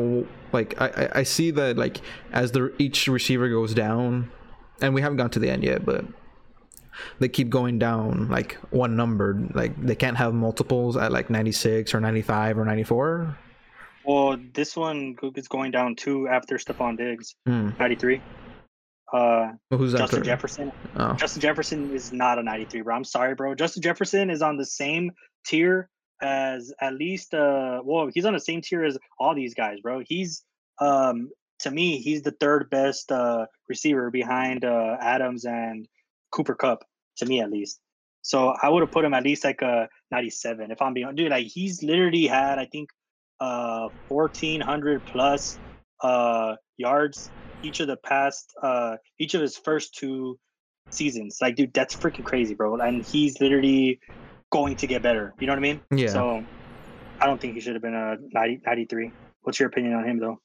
Like I I- see that like as the each receiver goes down, and we haven't got to the end yet, but they keep going down like one numbered. Like they can't have multiples at like ninety six or ninety five or ninety four. Well, this one is going down two after Stefon Diggs, Hmm. 93. Uh, Well, who's Justin after? Jefferson. Oh. Justin Jefferson is not a 93, bro. I'm sorry, bro. Justin Jefferson is on the same tier as at least uh well, he's on the same tier as all these guys, bro. He's um to me, he's the third best uh receiver behind uh Adams and Cooper Kupp, to me at least. So I would have put him at least like a 97 if I'm being dude, like he's literally had I think uh 1400 plus uh yards each of the past uh each of his first two seasons. Like, dude, that's freaking crazy, bro. And he's literally going to get better. You know what I mean? Yeah. So I don't think he should have been a 90, 93. What's your opinion on him though?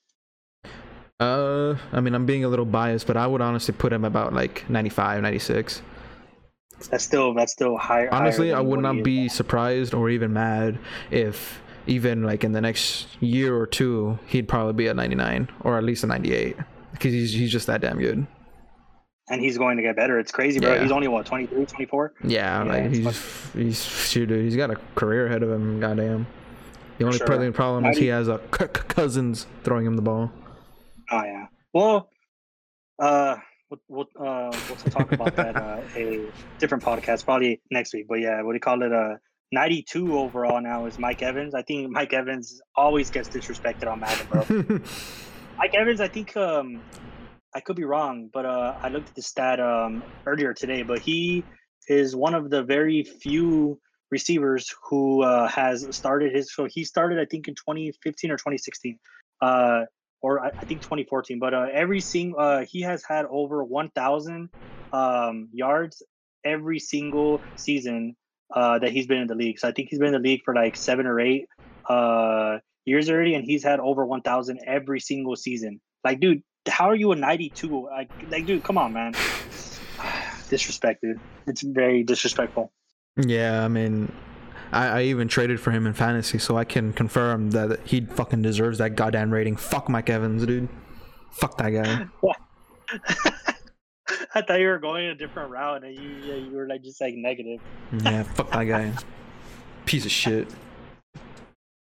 Uh, I mean, I'm being a little biased, but I would honestly put him about like 95, 96. That's still that's still higher. Honestly, higher I would not be surprised or even mad if even like in the next year or two he'd probably be a 99 or at least a 98 because he's he's just that damn good. And he's going to get better. It's crazy, bro. Yeah. He's only what 23, 24? Yeah, Yeah, like he's he's shoot, dude, he's got a career ahead of him. Goddamn. The only sure. problem is he 90 has a c- c- cousins throwing him the ball. Oh yeah. Well, uh, we'll we'll, uh, we'll talk about that uh, a different podcast probably next week. But yeah, what do you call it? Uh, 92 overall now is Mike Evans. I think Mike Evans always gets disrespected on Madden, bro. *laughs* Mike Evans, I think um I could be wrong, but uh I looked at the stat um earlier today, but he is one of the very few receivers who uh has started his so he started I think in 2015 or 2016. Uh or I, I think 2014, but uh every single uh he has had over 1000 um yards every single season uh that he's been in the league. So I think he's been in the league for like 7 or 8 uh years already, and he's had over 1,000 every single season. Like, dude, how are you a 92? Like, like dude, come on, man. *sighs* Disrespect, dude. It's very disrespectful. yeah, I mean, I, I even traded for him in fantasy, so I can confirm that he fucking deserves that goddamn rating. Fuck Mike Evans, dude. Fuck that guy. *laughs* I thought you were going a different route, and you yeah, you were like just like negative. Yeah, fuck that guy. Piece of shit.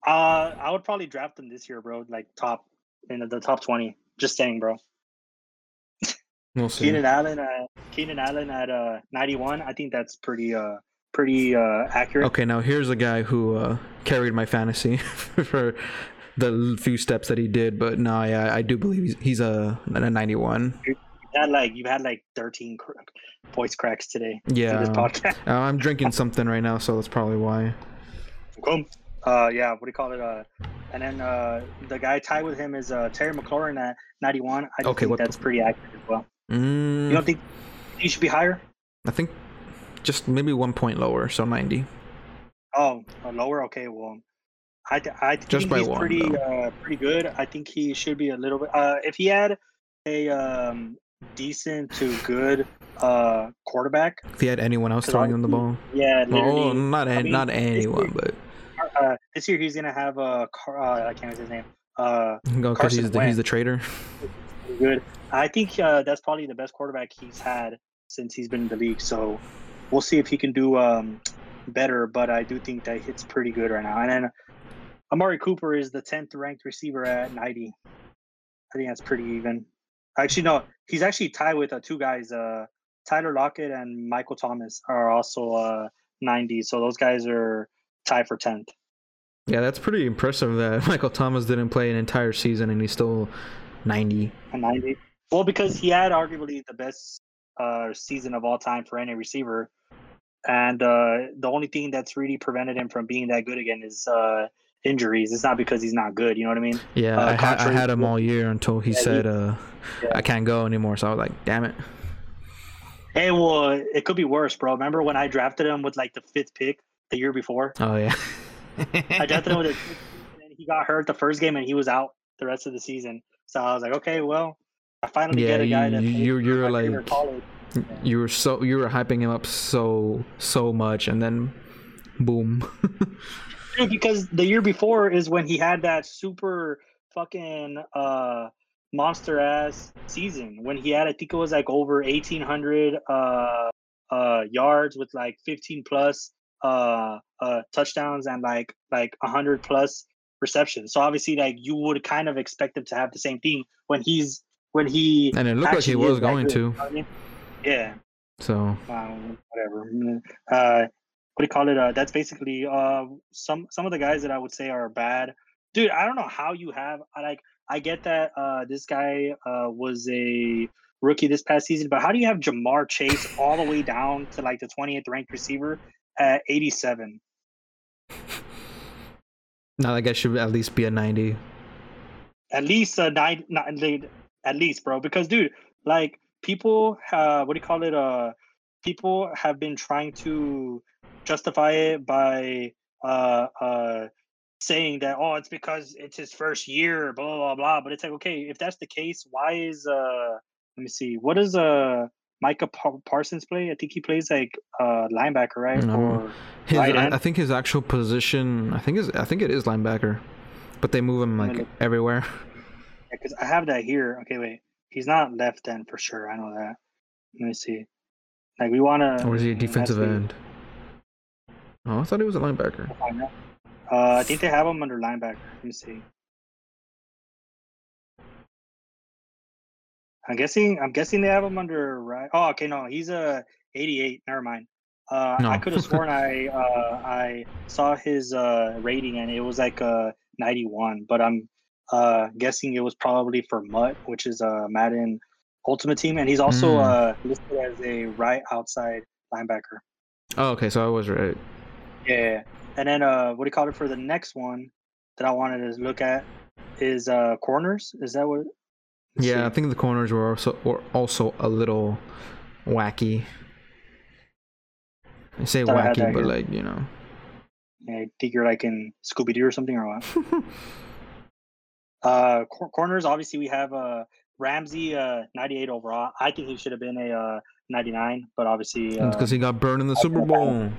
Uh, I would probably draft him this year, bro. Like top in the top 20. Just saying, bro. We'll see. Keenan Allen, uh, Keenan Allen at uh 91. I think that's pretty uh pretty uh accurate. Okay, now here's a guy who uh, carried my fantasy *laughs* for the few steps that he did, but no, yeah, I do believe he's, he's a, a 91. You had like you had like 13 cr- voice cracks today. Yeah, podcast. uh, I'm drinking something right now, so that's probably why. Cool. Uh, yeah. What do you call it? Uh, and then uh, the guy tied with him is uh Terry McLaurin at 91. I Okay, think what that's pretty accurate as well. Mm, You don't think he should be higher? I think just maybe one point lower, so 90. Oh, lower. Okay. Well, I th- I Just think he's one, pretty uh pretty good. I think he should be a little bit. Uh, if he had a um decent to good uh quarterback, If he had anyone else throwing him the ball, yeah, literally. not I mean, not anyone, *laughs* but uh, this year he's gonna have a car. Uh, I can't remember his name. Uh, *laughs* because Carson he's the, he's the trader. good. I think uh, that's probably the best quarterback he's had since he's been in the league. So we'll see if he can do um, better. But I do think that it's pretty good right now. And then Amari Cooper is the tenth ranked receiver at ninety. I think that's pretty even. Actually, no, he's actually tied with uh, two guys. Uh, Tyler Lockett and Michael Thomas are also uh, ninety. So those guys are tied for tenth. Yeah, that's pretty impressive that *laughs* Michael Thomas didn't play an entire season and he's still 90. 90. Well, because he had arguably the best uh, season of all time for any receiver. And uh, the only thing that's really prevented him from being that good again is uh, injuries. It's not because he's not good. You know what I mean? Yeah, Uh, I, ha- I had him all year until he Yeah, he- said, uh, Yeah. I can't go anymore. So I was like, damn it. Hey, well, it could be worse, bro. Remember when I drafted him with like the fifth pick the year before? Oh, yeah. *laughs* *laughs* I drafted him with a fifth pick, and then he got hurt the first game and he was out the rest of the season. So I was like, okay, well, I finally Yeah, get a guy that you- played you- for you're like- college. you were so you were hyping him up so so much and then boom *laughs* because the year before is when he had that super fucking uh monster ass season when he had I think it was like over eighteen hundred uh uh yards with like fifteen plus uh uh touchdowns and like like hundred plus receptions. So obviously like you would kind of expect him to have the same thing when he's when he and it looked like he was going to you know I mean? Yeah. so um, whatever. Mm, Uh, what do you call it? Uh, that's basically uh some some of the guys that I would say are bad. Dude, I don't know how you have. I like. I get that uh, this guy uh, was a rookie this past season, but how do you have Ja'Marr Chase all the way down to like the 20th ranked receiver at 87? now that guy should at least be a 90 At least uh, nine, not at least, bro. Because dude, like people, uh, what do you call it? Uh, people have been trying to justify it by uh uh saying that oh it's because it's his first year, blah blah blah. But it's like okay, if that's the case, why is uh let me see, what is, uh Micah Parsons play? I think he plays like uh linebacker, right? No. Or His, right I. I think his actual position, I think is, I think it is linebacker, but they move him like everywhere. *laughs* because I have that here. Okay, wait, he's not left end for sure. I know that. Let me see. Like we want to. Or is he a defensive end? Oh, I thought he was a linebacker. Uh, I think they have him under linebacker. Let me see. I'm guessing. I'm guessing they have him under right. Oh, okay. No, he's a 88. Never mind. Uh, No. I could have *laughs* sworn I uh, I saw his uh, rating and it was like a 91, but I'm uh, guessing it was probably for MUT, which is a Madden Ultimate Team, and he's also Mm. uh, listed as a right outside linebacker. Oh, okay, so I was right. Yeah. And then uh what do you call it for the next one that I wanted to look at is uh corners. Is that what Yeah, I think the corners were also were also a little wacky. I say Thought wacky, that but like you know. I think you're like in Scooby Doo or something or what? *laughs* uh cor- corners, obviously we have uh Ramsey uh 98 overall. I think he should have been a uh 99, but obviously uh, because he got burned in the I Super Bowl.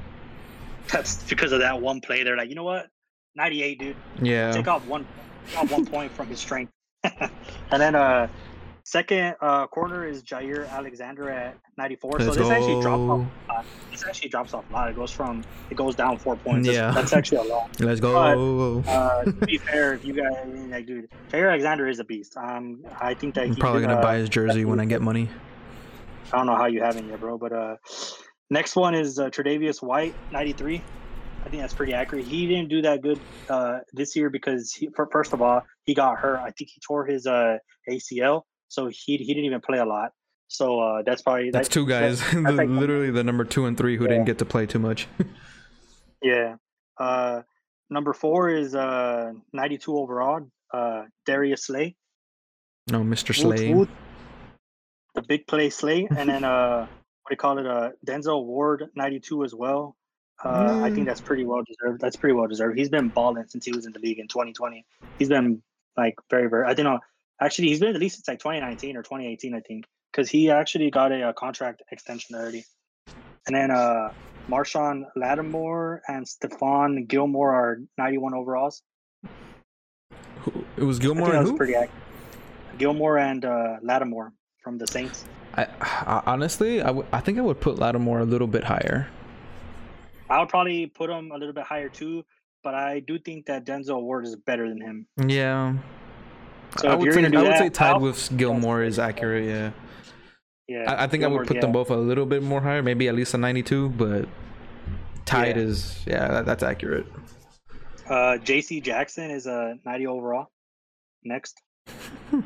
that's because of that one play. They're like, you know what? 98, dude. Yeah. take off one take off one point from his strength. *laughs* and then uh second uh corner is Jaire Alexander at 94. Let's so this actually drops off this actually drops off a lot. It goes from it goes down four points. Yeah. That's, actually a lot. Let's go. Uh to be fair, if you guys like dude, Jaire Alexander is a beast. Um I think that I'm probably gonna uh, buy his jersey when I get money. I don't know how you haven't yet, bro. But uh, next one is uh, Tre'Davious White, 93. I think that's pretty accurate. He didn't do that good uh, this year because he, fir- first of all, he got hurt. I think he tore his uh, ACL, so he he didn't even play a lot. So uh, that's probably That's that- two guys, that- that's like- literally the number two and three who Yeah. didn't get to play too much. *laughs* yeah. Uh, number four is uh, 92 overall. Uh, Darius Slay. no, Mr. Woot Slay. woot. The big play Slay, and then uh, what do you call it? Uh, Denzel Ward, 92 as well. Uh, I Mm. think that's pretty well deserved. That's pretty well deserved. He's been balling since he was in the league in 2020. He's been like very, very. I don't know. Actually, he's been in the league since like 2019 or 2018, I think, because he actually got a, uh contract extension already. And then uh, Marshon Lattimore and Stephon Gilmore are 91 overalls. It was I think Gilmore that and was who? pretty accurate. Gilmore and uh, Lattimore from the Saints. I, I, honestly, I, w- I think I would put Lattimore a little bit higher. I would probably put him a little bit higher too, but I do think that Denzel Ward is better than him. Yeah. So I would say, I would that, say tied I'll- with Gilmore is accurate. Yeah. Yeah, I, I think I would put them both a little bit more higher, maybe at least a 92, but tied Yeah. is yeah, that, that's accurate. Uh, J.C. Jackson is a 90 overall. Next, *laughs* and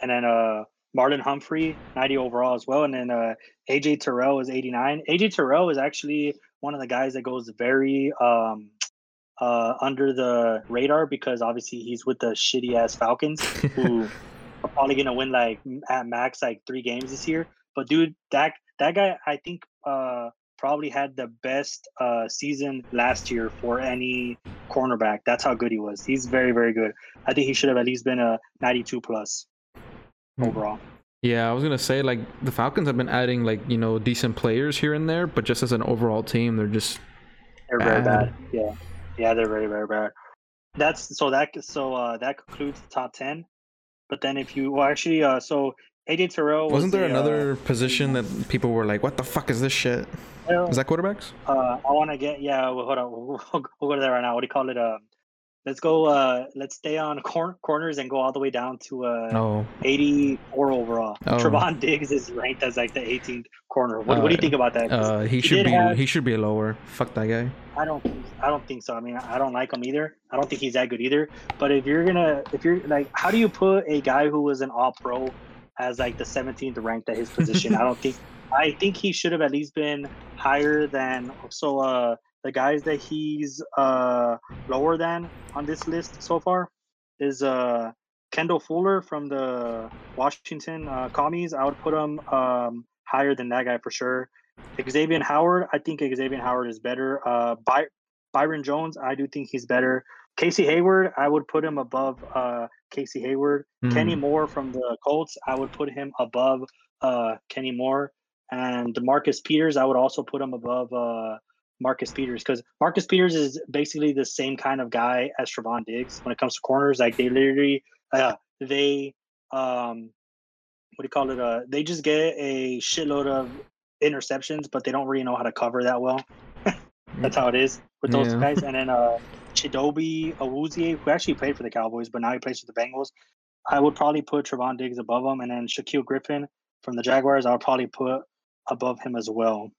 then uh, Marlon Humphrey 90 overall as well, and then uh, AJ Terrell is 89. AJ Terrell is actually one of the guys that goes very um, uh, under the radar because obviously he's with the shitty ass Falcons who *laughs* are probably gonna win like at max like three games this year. But dude, that that guy I think uh probably had the best uh season last year for any cornerback. That's how good he was. He's very very good. I think he should have at least been a 92 plus Hmm. overall. Yeah, I was gonna say like the Falcons have been adding like you know decent players here and there, but just as an overall team, they're just They're very Bad. bad. Yeah, yeah, they're very very bad. That's so that so uh that concludes the top 10. But then if you well actually uh so AJ Terrell was wasn't there a, uh, another position that people were like, "What the fuck is this shit"? Is that quarterbacks? Uh, I want to get yeah. Well, hold on, *laughs* we'll, we'll go to that right now. What do you call it? Um, let's go. Uh, let's stay on cor- corners and go all the way down to uh, No. 84 overall. Oh. Trevon Diggs is ranked as like the 18th corner. What, what do you Uh, think about that? Uh, he he should be have- he should be lower. Fuck that guy. I don't. I don't think so. I mean, I don't like him either. I don't think he's that good either. But if you're gonna, if you're like, how do you put a guy who was an All Pro as like the 17th ranked at his position? I don't think. *laughs* I think he should have at least been higher than. So uh, the guys that he's uh lower than on this list so far is uh Kendall Fuller from the Washington uh, Commies. I would put him um higher than that guy for sure. Xavier Howard, I think Xavier Howard is better. Uh, By- Byron Jones, I do think he's better. Casey Hayward, I would put him above uh, Casey Hayward. Mm. Kenny Moore from the Colts, I would put him above uh, Kenny Moore. And Marcus Peters, I would also put him above uh, Marcus Peters because Marcus Peters is basically the same kind of guy as Trevon Diggs when it comes to corners. Like they literally, uh, they, um, what do you call it? Uh, they just get a shitload of interceptions, but they don't really know how to cover that well. *laughs* That's how it is with those Yeah. guys. And then uh, Chidobe Awuzie, who actually played for the Cowboys, but now he plays for the Bengals. I would probably put Trevon Diggs above him, and then Shaquill Griffin from the Jaguars, I would probably put above him as well.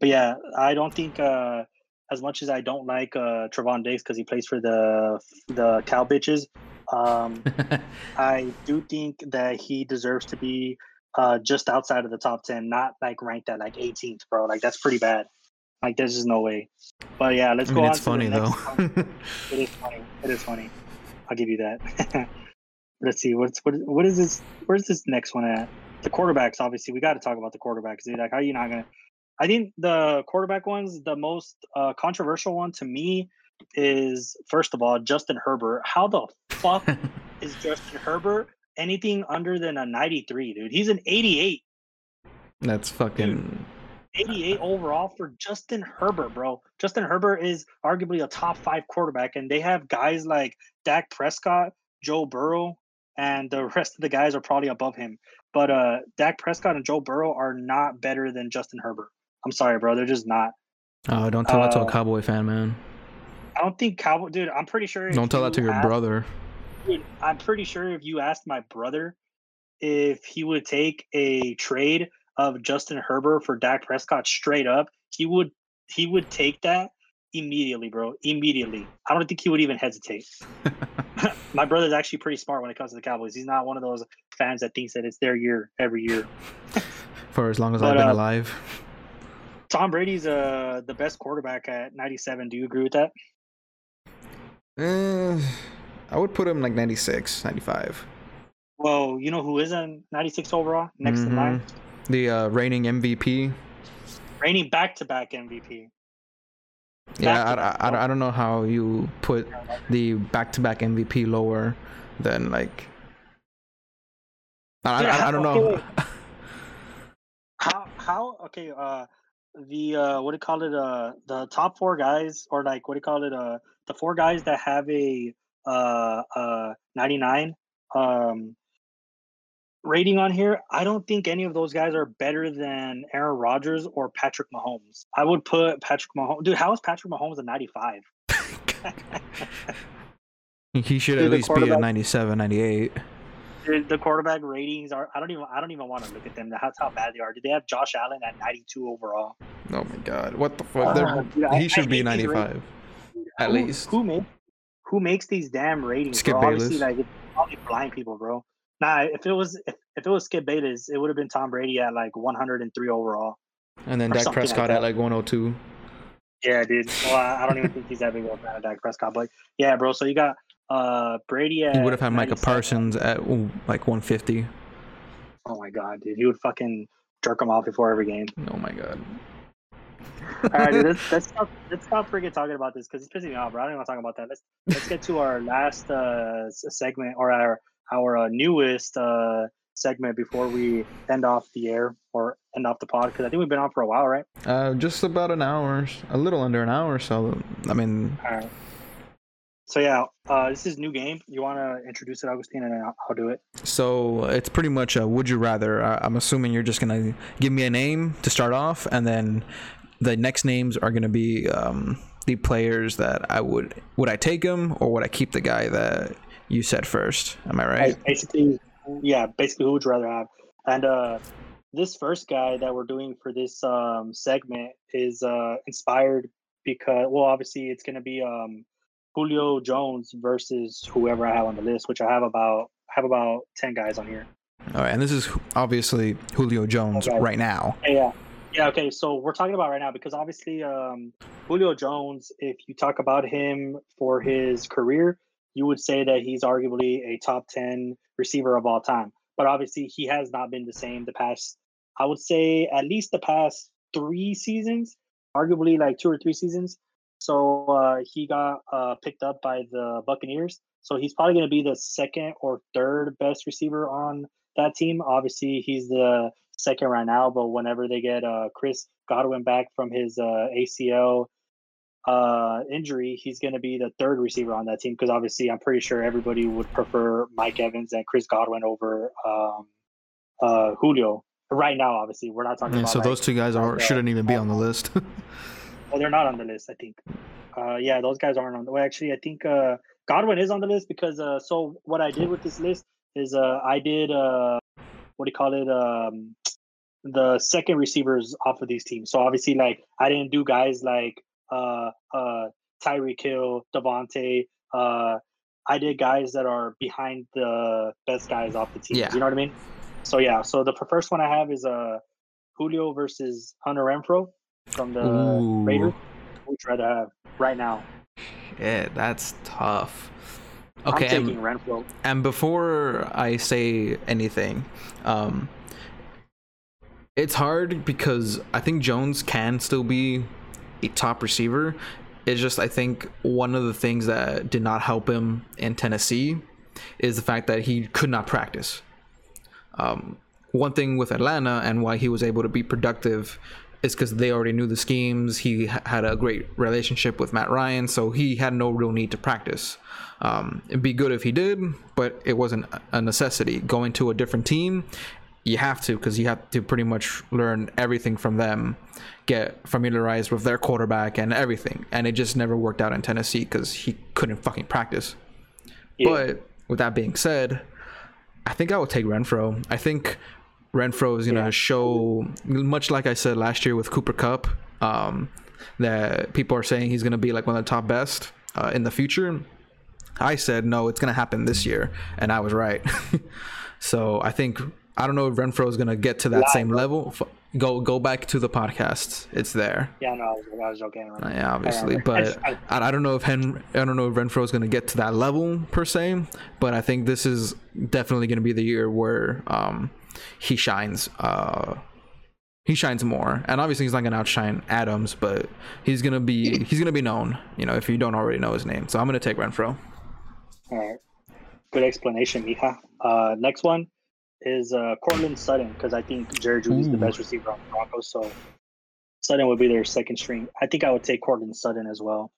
But yeah, I don't think uh, as much as I don't like uh, Trevon Diggs because he plays for the the Cow bitches. Um, *laughs* I do think that he deserves to be uh, just outside of the top ten, not like ranked at like 18th, bro. Like that's pretty bad. Like there's just no way. But yeah, let's I go mean, on. it's to the funny though. *laughs* It is funny. It is funny. I'll give you that. *laughs* Let's see. What's what? What is this? Where's this next one at? The quarterbacks. Obviously, we got to talk about the quarterbacks, dude. Like, how are you not gonna? I think the quarterback one's the most uh, controversial one to me. Is first of all Justin Herbert. How the fuck *laughs* is Justin Herbert anything under than a 93, dude? He's an 88. That's fucking. 88 overall for Justin Herbert, bro. Justin Herbert is arguably a top five quarterback, and they have guys like Dak Prescott, Joe Burrow, and the rest of the guys are probably above him. But uh Dak Prescott and Joe Burrow are not better than Justin Herbert. I'm sorry, bro. They're just not. Oh, don't tell that to a Uh, Cowboy fan, man. I don't think Cowboy, dude. I'm pretty sure. Don't tell that to your asked- brother. Dude, I'm pretty sure if you asked my brother if he would take a trade of Justin Herbert for Dak Prescott straight up, he would he would take that immediately, bro. Immediately. I don't think he would even hesitate. *laughs* my brother's actually pretty smart when it comes to the Cowboys. He's not one of those fans that thinks that it's their year every year. *laughs* For as long as But, I've been uh, alive. Tom Brady's uh the best quarterback at 97. Do you agree with that? Eh, I would put him like 96, 95. Well, you know who is a 96 overall next to mine? The uh, reigning MVP. Reigning back-to-back MVP. Yeah, I, Back-to-back. I, I, I don't know how you put the back-to-back MVP lower than like. I, Yeah, I, I, I don't okay, know. *laughs* How how okay uh the uh what do you call it uh the top four guys or like what do you call it uh the four guys that have a uh uh 99 um rating on here I don't think any of those guys are better than Aaron Rodgers or Patrick Mahomes. I would put Patrick Mahomes dude how is Patrick Mahomes a 95? *laughs* he should Dude, at least be a quarterback- 97, 98. Dude, the quarterback ratings are I don't even I don't even want to look at them. That's how bad they are. Did they have Josh Allen at 92 overall? Oh my god, what the fuck? Uh, dude, I- he I should be hate these 95 at who, least. Who make who makes these damn ratings? Skip bro? Obviously, Bayless. like it's probably blind people, bro. Nah, if it was if, if it was Skip Bayless, it would have been Tom Brady at like 103 overall. And then Dak something like Prescott at like 102. Yeah, dude. Well, I, I don't even think he's that big of a fan of Dak Prescott, but yeah, bro. So you got uh Brady at He would have had Micah Parsons at ooh, like 150. Oh my god, dude. He would fucking jerk him off before every game. Oh my god. All right, dude. *laughs* Let's, let's stop. Let's stop freaking talking about this because it's pissing me off, bro. I don't even want to talk about that. Let's let's get to our last uh segment or our our uh, newest uh segment before we end off the air or end off the pod because I think we've been on for a while, right? Uh, just about an hour, a little under an hour. So I mean, All right. So yeah, uh, this is new game. You want to introduce it, Augustine, and I'll, I'll do it. so it's pretty much a would you rather. I, I'm assuming you're just gonna give me a name to start off, and then the next names are gonna be um, the players that I would would I take them or would I keep the guy that you said first? Am I right? Basically, yeah, basically, who would you rather have? And uh, this first guy that we're doing for this um, segment is uh, inspired because, well, obviously, it's going to be um, Julio Jones versus whoever I have on the list, which I have about have about ten guys on here. All right, and this is obviously Julio Jones Okay. right now. Yeah, yeah, yeah. Okay, so we're talking about right now because obviously, um, Julio Jones. If you talk about him for his career, you would say that he's arguably a top ten receiver of all time. But obviously, he has not been the same the past. I would say at least the past three seasons, arguably like two or three seasons. So uh, he got uh, picked up by the Buccaneers. So he's probably going to be the second or third best receiver on that team. Obviously, he's the second right now, but whenever they get uh, Chris Godwin back from his uh, ACL uh, injury, he's going to be the third receiver on that team because obviously, I'm pretty sure everybody would prefer Mike Evans and Chris Godwin over um, uh, Julio. Right now, obviously, we're not talking Yeah, about. so like, those two guys are shouldn't even be on the list. *laughs* well, they're not on the list. I think. Uh, yeah, those guys aren't on the. Well, actually, I think uh, Godwin is on the list because. Uh, so what I did with this list is uh, I did uh, what do you call it? Um, the second receivers off of these teams. So obviously, like I didn't do guys like uh, uh, Tyreek Hill, Davante. Uh, I did guys that are behind the best guys off the team. Yeah. You know what I mean? So yeah. So the first one I have is uh, Julio versus Hunter Renfrow from the Ooh. Raiders. Which I'd have right now. yeah, that's tough. Okay, I'm taking and, Renfrow. and before I say anything, um, it's hard because I think Jones can still be a top receiver. It's just I think one of the things that did not help him in Tennessee is the fact that he could not practice. Um, one thing with Atlanta and why he was able to be productive is because they already knew the schemes. He ha- had a great relationship with Matt Ryan, so he had no real need to practice. Um, it'd be good if he did, but it wasn't a necessity. Going to a different team, you have to because you have to pretty much learn everything from them, get familiarized with their quarterback and everything. And it just never worked out in Tennessee because he couldn't fucking practice. Yeah. But with that being said, I think I would take Renfrow. I think Renfrow is gonna Yeah. show, much like I said last year with Cooper Kupp, um, that people are saying he's gonna be like one of the top best uh, in the future. I said no, it's gonna happen this year, and I was right. *laughs* so I think I don't know if Renfrow is gonna get to that Live, same level. Go go back to the podcast. It's there. Yeah, no, I was, I was joking. Uh, Yeah, obviously, remember. but I- I, I don't know if Hen I don't know if Renfrow is going to get to that level per se, but I think this is definitely going to be the year where um, he shines. Uh, he shines more, and obviously he's not going to outshine Adams, but he's going to be he's going to be known. You know, if you don't already know his name, so I'm going to take Renfrow. All right. Good explanation, Mija. Uh, next one is uh, Courtland Sutton because I think Jerry Jeudy's the best receiver on the Broncos. So Sutton would be their second string. I think I would take Courtland Sutton as well.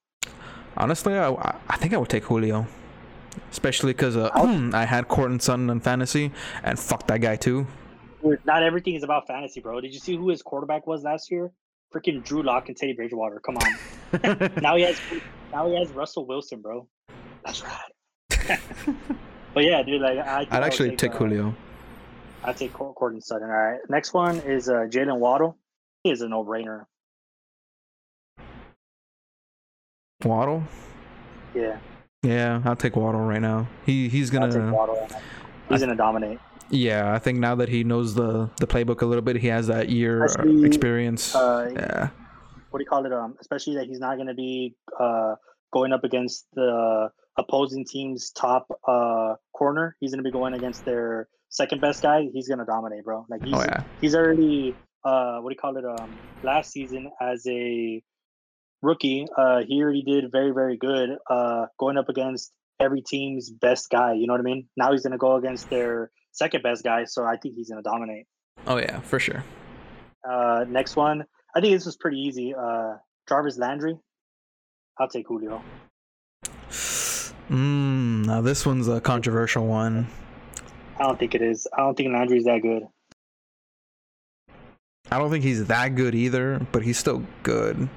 Honestly, I I think I would take Julio, especially because uh, I had Courtland Sutton in fantasy, and fuck that guy too. Not everything is about fantasy, bro. Did you see who his quarterback was last year? Freaking Drew Lock and Teddy Bridgewater. Come on. *laughs* now he has now he has Russell Wilson, bro. That's right. *laughs* but yeah, dude, like I I'd actually take uh, Julio. I take Cor- Courtland Sutton. All right. Next one is uh, Jaylen Waddle. He is a no brainer. Waddle. Yeah, Yeah, I'll take Waddle right now. He he's gonna. He's gonna dominate. Yeah, I think now that he knows the the playbook a little bit, he has that year Especially, experience. Uh, yeah, what do you call it? Um, especially that he's not gonna be uh going up against the opposing team's top uh corner. He's gonna be going against their second best guy. He's gonna dominate, bro. Like he's oh yeah, he's already uh what do you call it? Um, last season as a rookie, uh, he already did very very good. Uh, going up against every team's best guy. You know what I mean? Now he's gonna go against their second best guy. So I think he's gonna dominate. oh yeah, for sure. Uh, next one, I think this was pretty easy. Uh, Jarvis Landry. I'll take Julio. Mm, now this one's a controversial one. I don't think it is. I don't think Landry's that good. I don't think he's that good either, but he's still good.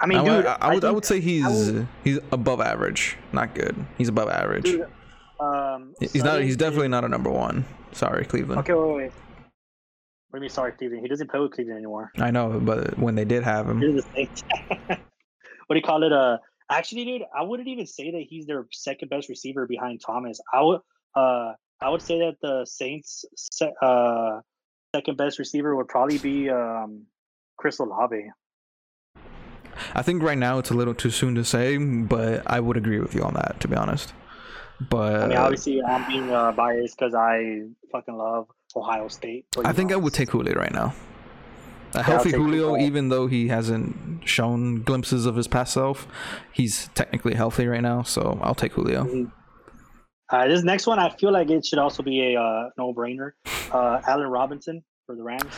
I mean, I, dude, would, I, would, I think- would say he's would- he's above average, not good. He's above average. dude, um, he's not. He's definitely not a number one. Sorry, Cleveland. Okay, wait, wait. What do you mean, sorry, Cleveland? He doesn't play with Cleveland anymore. I know, but when they did have him, He's the Saints. *laughs* what do you call it? Uh, actually, dude, I wouldn't even say that he's their second best receiver behind Thomas. I would, uh, I would say that the Saints' se- uh, second best receiver would probably be um, Chris Olave. I think right now it's a little too soon to say, but I would agree with you on that, to be honest. But I mean, obviously, I'm being uh, biased because I fucking love Ohio State. I think I would take Julio right now. A healthy Julio, Julio. even though he hasn't shown glimpses of his past self, he's technically healthy right now. So I'll take Julio. Uh, this next one, I feel like it should also be a uh, no-brainer. Uh, Allen Robinson for the Rams.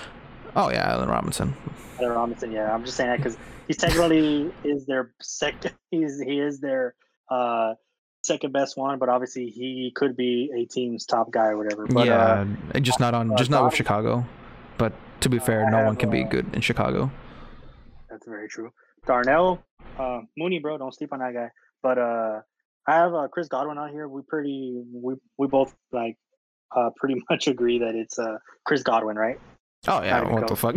Oh yeah, Allen Robinson. Allen Robinson, yeah, I'm just saying that because he's technically is their second. *laughs* He's he is their uh, second best one, but obviously he could be a team's top guy or whatever. But, yeah, uh, just not on, uh, just not with Chicago. But to be fair, I no one can be uh, good in Chicago. That's very true. Darnell, uh, Mooney, bro, don't sleep on that guy. But uh, I have uh, Chris Godwin on here. We pretty, we we both like, uh, pretty *laughs* much agree that it's uh Chris Godwin, right? Oh yeah, what go. the fuck?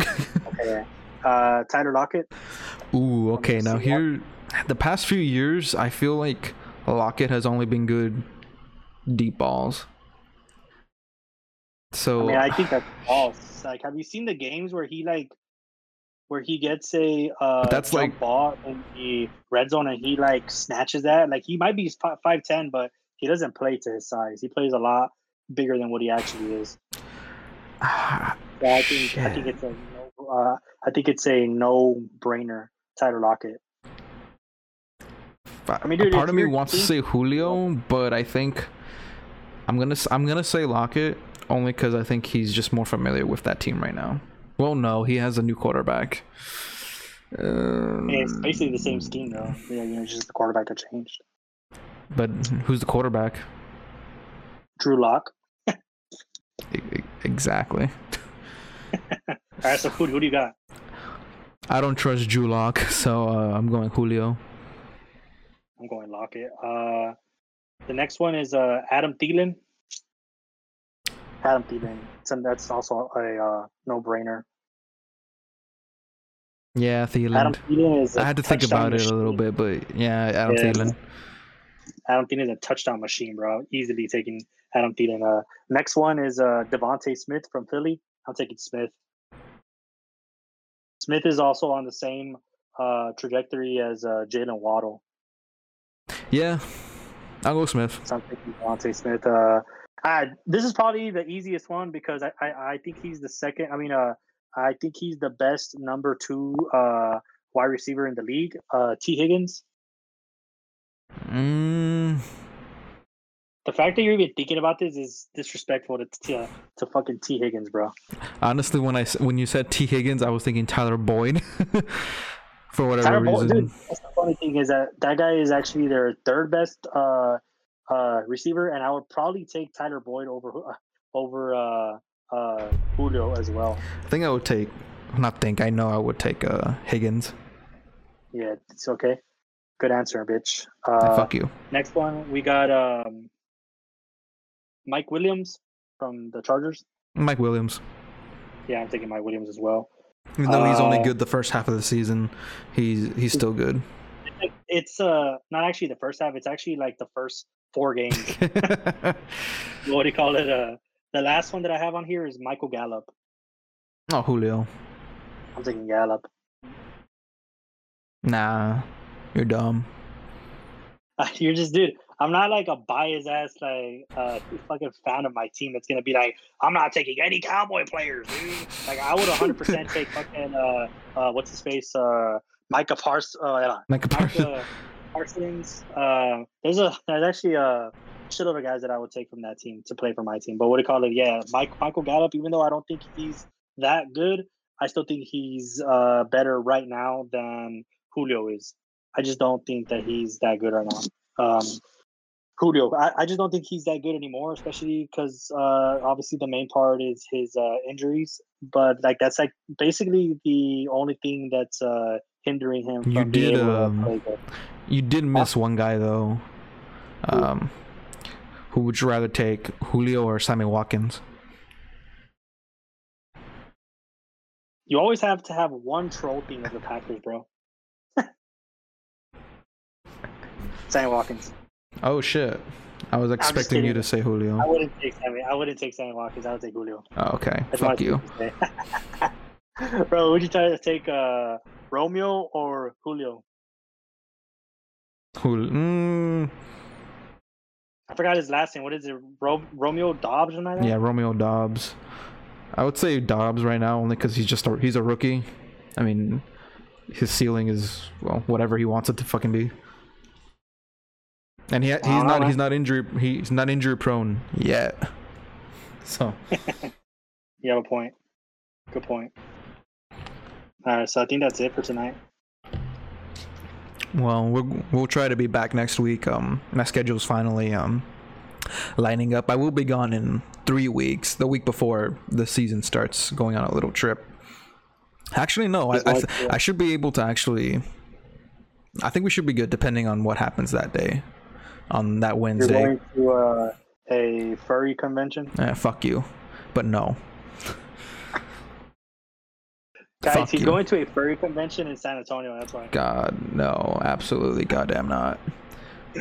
Okay. *laughs* Uh, Tyler Lockett. Ooh, okay. Now see what- here, the past few years, I feel like Lockett has only been good deep balls. So I mean, I think that's *sighs* false. Like, have you seen the games where he like, where he gets a uh, That's like- ball in the red zone and he like snatches that? Like, he might be five ten, but he doesn't play to his size. He plays a lot bigger than what he actually is. Ah, *sighs* So I think I think it's a uh, I think it's a no brainer. Tyler Lockett. I mean, dude, part of me wants to say Julio, but I think I'm gonna I'm gonna say Lockett only because I think he's just more familiar with that team right now. Well, no, he has a new quarterback. Um, Yeah, it's basically the same scheme though. Yeah, you know, it's just the quarterback that changed. but who's the quarterback? Drew Lock. Exactly. *laughs* All right, so who, who do you got? I don't trust Drew Lock, *laughs* so uh, I'm going Julio. I'm going Lockett. Uh, the next one is uh, Adam Thielen. Adam Thielen. So that's also a uh, no-brainer. Yeah, Thielen. Adam Thielen is. I had to think about it a little bit, but yeah, Adam Yeah. Thielen. Adam Thielen is a touchdown machine, bro. Easily taking Adam Thielen. Uh, next one is uh, DeVonta Smith from Philly. I'm taking Smith. Smith is also on the same uh, trajectory as uh, Jaylen Waddle. Yeah, I'll go Smith. So I'm taking DeVonta Smith. Uh, I, this is probably the easiest one because I, I, I think he's the second. I mean, uh, I think he's the best number two uh, wide receiver in the league. Uh, Tee Higgins. Mm, The fact that you're even thinking about this is disrespectful to to, to fucking Tee Higgins, bro. honestly, when I when you said Tee Higgins, I was thinking Tyler Boyd. *laughs* For whatever Tyler Boyd, reason. dude, that's the funny thing is that that guy is actually their third best uh, uh, receiver, and I would probably take Tyler Boyd over over uh, uh, Julio as well. I think I would take. Not think. I know I would take uh, Higgins. Yeah, it's okay. Good answer, bitch. Uh, fuck you. Next one, we got um, Mike Williams from the Chargers. Mike Williams. Yeah, I'm taking Mike Williams as well. Even though he's only Uh, good the first half of the season, he's he's still good. *laughs* It's uh not actually the first half. It's actually like the first four games. *laughs* *laughs* what do you call it? Uh, the last one that I have on here is Michael Gallup. oh, Julio. I'm taking Gallup. Nah, you're dumb. You're just dude. I'm not like a biased ass like uh fucking fan of my team that's gonna be like I'm not taking any cowboy players, dude. Like I would 100 percent take *laughs* fucking uh uh what's his face uh Micah Parsons uh Micah Parsons. Micah Parsons. Uh, there's a there's actually a shitload of guys that I would take from that team to play for my team. But what do you call it? Yeah, Mike Michael Gallup. Even though I don't think he's that good, I still think he's uh better right now than Julio is. I just don't think that he's that good right now. Um, Julio, I, I just don't think he's that good anymore, especially because uh, obviously the main part is his uh, injuries. But like that's like basically the only thing that's uh, hindering him You being did, um. You did miss one guy though. Who? Um, who would you rather take, Julio or Sammy Watkins? You always have to have one troll thing of the Packers, bro. *laughs* Sammy Watkins. Oh shit! I was expecting you to say Julio. I wouldn't take Sammy. I wouldn't take Sammy Watkins. I would take Julio. Oh, okay, fuck you. *laughs* bro, would you try to take uh, Romeo or Julio? Julio. Mm, I forgot his last name. What is it? Ro- Romeo Doubs or something yeah, Romeo Doubs. I would say Doubs right now, only because he's just a, he's a rookie. I mean, his ceiling is well whatever he wants it to fucking be. And he he's not know. he's not injury he's not injury prone yet. *laughs* So *laughs* You have a point. Good point. All right, so I think that's it for tonight. well we'll we'll try to be back next week. Um, my schedule's finally um lining up. I will be gone in three weeks. The week before the season starts, going on a little trip. Actually, no. I I, th- I should be able to actually. I think we should be good, depending on what happens that day, on that You're Wednesday. going to uh, a furry convention. Eh, fuck you, but no. Guys, Fuck he's you. going to a furry convention in San Antonio. That's why. God, no, absolutely, goddamn not.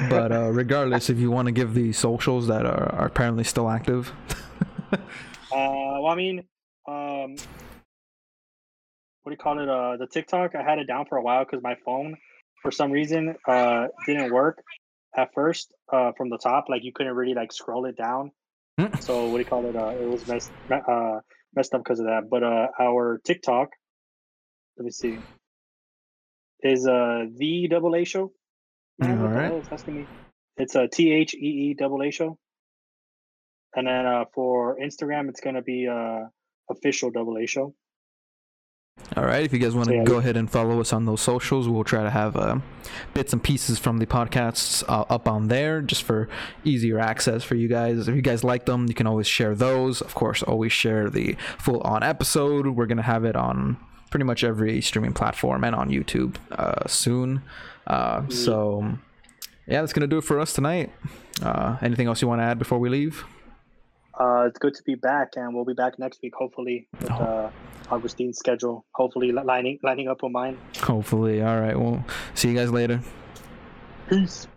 But uh, *laughs* regardless, if you want to give the socials that are, are apparently still active, *laughs* Uh, well, I mean, um, what do you call it? Uh, the TikTok. I had it down for a while because my phone, for some reason, uh, didn't work at first. Uh, from the top, like you couldn't really like scroll it down. Hmm. so what do you call it? Uh, it was messed uh messed up because of that. But uh, our TikTok, let me see, is uh the double A show. Man, Alright. hell is asking me? It's a T H E E double A show. And then uh, for Instagram, it's gonna be uh official double A show. All right. If you guys want to yeah, go ahead and follow us on those socials, we'll try to have uh, bits and pieces from the podcasts uh, up on there, just for easier access for you guys. If you guys like them, you can always share those. Of course, always share the full on episode. We're gonna have it on pretty much every streaming platform and on YouTube uh, soon. Uh, so yeah, that's gonna do it for us tonight. Uh, anything else you want to add before we leave? Uh, it's good to be back, and we'll be back next week, hopefully, with Oh. uh, Augustine's schedule. Hopefully, lining lining up with mine. Hopefully. All right. Well, see you guys later. Peace.